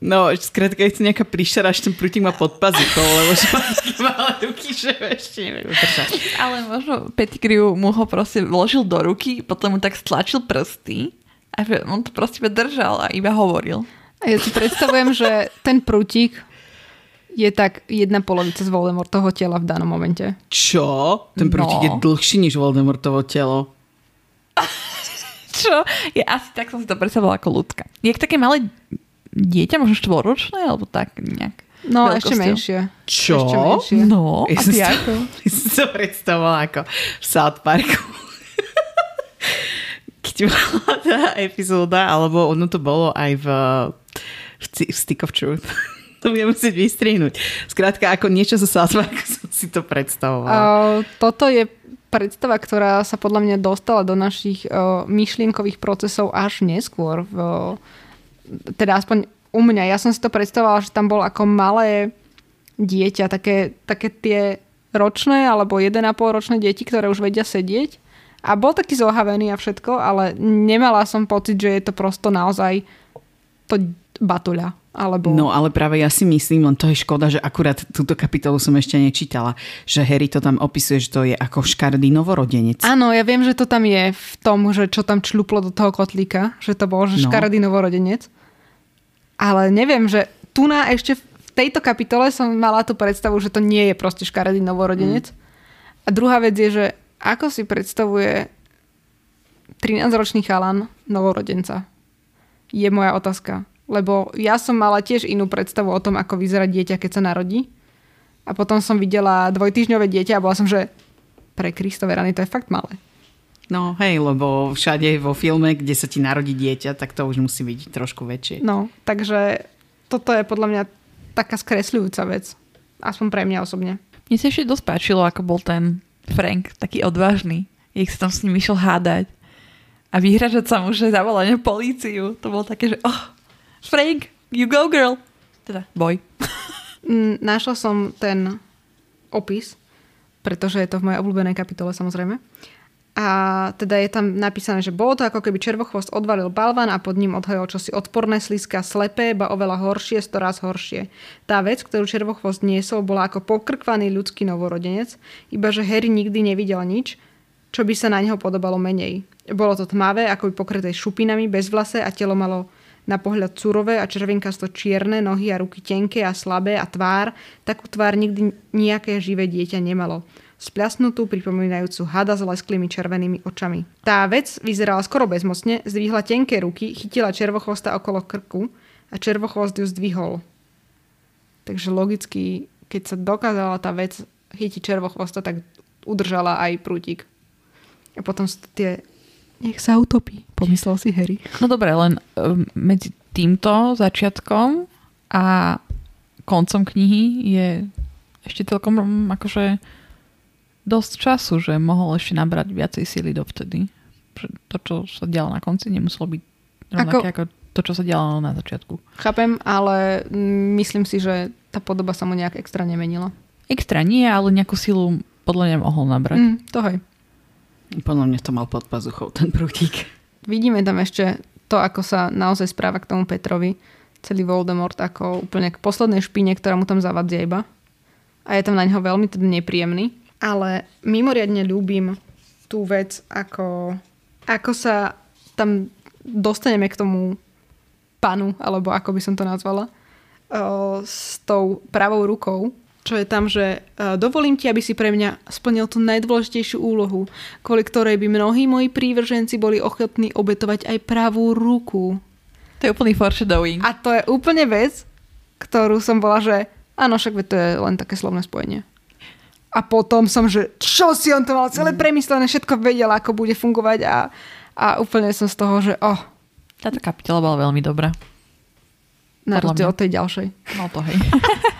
[SPEAKER 1] No, skrátka, je to nejaká príšera, až ten prútik má pod pazuchou, lebo že má ruky, že ešte neviem udržať.
[SPEAKER 3] Ale možno Pettigrew mu ho proste vložil do ruky, potom mu tak stlačil prsty a on to proste držal a iba hovoril.
[SPEAKER 2] A ja si predstavujem, že ten prútik je tak jedna polovica z Voldemortovho tela v danom momente.
[SPEAKER 1] Čo? Ten prútik no. je dlhší než Voldemortovo telo.
[SPEAKER 3] Čo? Ja asi tak som si to predstavovala ako ľudka. Je také malé dieťa, možno štvoročné, alebo tak nejak.
[SPEAKER 2] No,
[SPEAKER 3] Veľkosťou.
[SPEAKER 2] ešte menšie.
[SPEAKER 1] Čo?
[SPEAKER 2] Ešte menšie.
[SPEAKER 3] No,
[SPEAKER 1] Ja
[SPEAKER 3] a ty
[SPEAKER 1] si-
[SPEAKER 3] ako? [LAUGHS]
[SPEAKER 1] Ja som si to predstavovala ako v South Parku. Keď bola [LAUGHS] tá epizóda, alebo ono to bolo aj v, v, v Stick of Truth. [LAUGHS] To budem musieť vystrihnúť. Skrátka, ako niečo zo South Parku [LAUGHS] som si to predstavovala.
[SPEAKER 2] Uh, toto je predstava, ktorá sa podľa mňa dostala do našich uh, myšlienkových procesov až neskôr. V, teda aspoň u mňa. Ja som si to predstavovala, že tam bol ako malé dieťa, také, také tie ročné alebo 1,5 ročné deti, ktoré už vedia sedieť. A bol taký zohavený a všetko, ale nemala som pocit, že je to prosto naozaj to batuľa. Alebo...
[SPEAKER 1] No ale práve ja si myslím, len to je škoda, že akurát túto kapitolu som ešte nečítala, že Harry to tam opisuje, že to je ako škardý novorodenec.
[SPEAKER 2] Áno, ja viem, že to tam je v tom, že čo tam čluplo do toho kotlíka, že to bol že
[SPEAKER 1] No.
[SPEAKER 2] škaredý novorodenec. Ale neviem, že tu na ešte v tejto kapitole som mala tú predstavu, že to nie je proste škaredý novorodenec. A druhá vec je, že ako si predstavuje 13-ročný chalan novorodenca? Je moja otázka. Lebo ja som mala tiež inú predstavu o tom, ako vyzerá dieťa, keď sa narodí. A potom som videla dvojtyžňové dieťa a bola som, že pre Kristove rany to je fakt malé.
[SPEAKER 1] No hej, lebo všade vo filme, kde sa ti narodí dieťa, tak to už musí byť trošku väčšie.
[SPEAKER 2] No, takže toto je podľa mňa taká skresľujúca vec. Aspoň pre mňa osobne.
[SPEAKER 3] Mne sa ešte dosť páčilo, ako bol ten Frank taký odvážny. Jak sa tam s ním išiel hádať. A vyhražať sa mu, že zavolanie políciu. To bolo také, že oh, Frank, you go girl. Teda, boj. [LAUGHS]
[SPEAKER 2] Mm, Našla som ten opis, pretože je to v mojej obľúbenej kapitole samozrejme. A teda je tam napísané, že bolo to ako keby červochvost odvalil balvan a pod ním odhajol čosi odporné, sliska, slepé, ba oveľa horšie, storaz horšie. Tá vec, ktorú červochvost niesol, bola ako pokrkvaný ľudský novorodenec, iba že Harry nikdy nevidel nič, čo by sa na neho podobalo menej. Bolo to tmavé, ako by pokryté šupinami, bez vlase a telo malo na pohľad surové a červenkasto čierne, nohy a ruky tenké a slabé a tvár, takú tvár nikdy nejaké živé dieťa nemalo. Spľasnutú, pripomínajúcu hada s lesklými červenými očami. Tá vec vyzerala skoro bezmocne, zdvihla tenké ruky, chytila červochvosta okolo krku a červochvost ju zdvihol. Takže logicky, keď sa dokázala tá vec chytiť červochvosta, tak udržala aj prútik. A potom tie... Nech sa utopí, pomyslel si Harry.
[SPEAKER 3] No dobre, len um, medzi týmto začiatkom a koncom knihy je ešte celkom akože dosť času, že mohol ešte nabrať viacej síly dovtedy. To, čo sa dialo na konci, nemuselo byť rovnaké ako... ako to, čo sa dialo na začiatku.
[SPEAKER 2] Chápem, ale myslím si, že tá podoba sa mu nejak extra nemenila.
[SPEAKER 3] Extra nie, ale nejakú silu podľa mňa mohol nabrať.
[SPEAKER 2] Mm, to hej.
[SPEAKER 1] Podľa mňa to mal pod pazuchou ten prútik.
[SPEAKER 2] Vidíme tam ešte to, ako sa naozaj správa k tomu Petrovi. Celý Voldemort ako úplne k poslednej špine, ktorá mu tam zavadzia iba. A je tam na neho veľmi teda nepríjemný. Ale mimoriadne ľúbim tú vec, ako, ako sa tam dostaneme k tomu panu, alebo ako by som to nazvala, s tou pravou rukou, čo je tam, že e, dovolím ti, aby si pre mňa splnil tú najdôležitejšiu úlohu, kvôli ktorej by mnohí moji prívrženci boli ochotní obetovať aj pravú ruku.
[SPEAKER 3] To je úplný foreshadowing.
[SPEAKER 2] A to je úplne vec, ktorú som bola, že áno, však to je len také slovné spojenie. A potom som, že čo si on to mal celé premyslené, všetko vedel, ako bude fungovať a, a úplne som z toho, že oh,
[SPEAKER 3] Táto kapitola bola veľmi dobrá.
[SPEAKER 2] na rozdiel od tej ďalšej.
[SPEAKER 3] No to hej. [LAUGHS]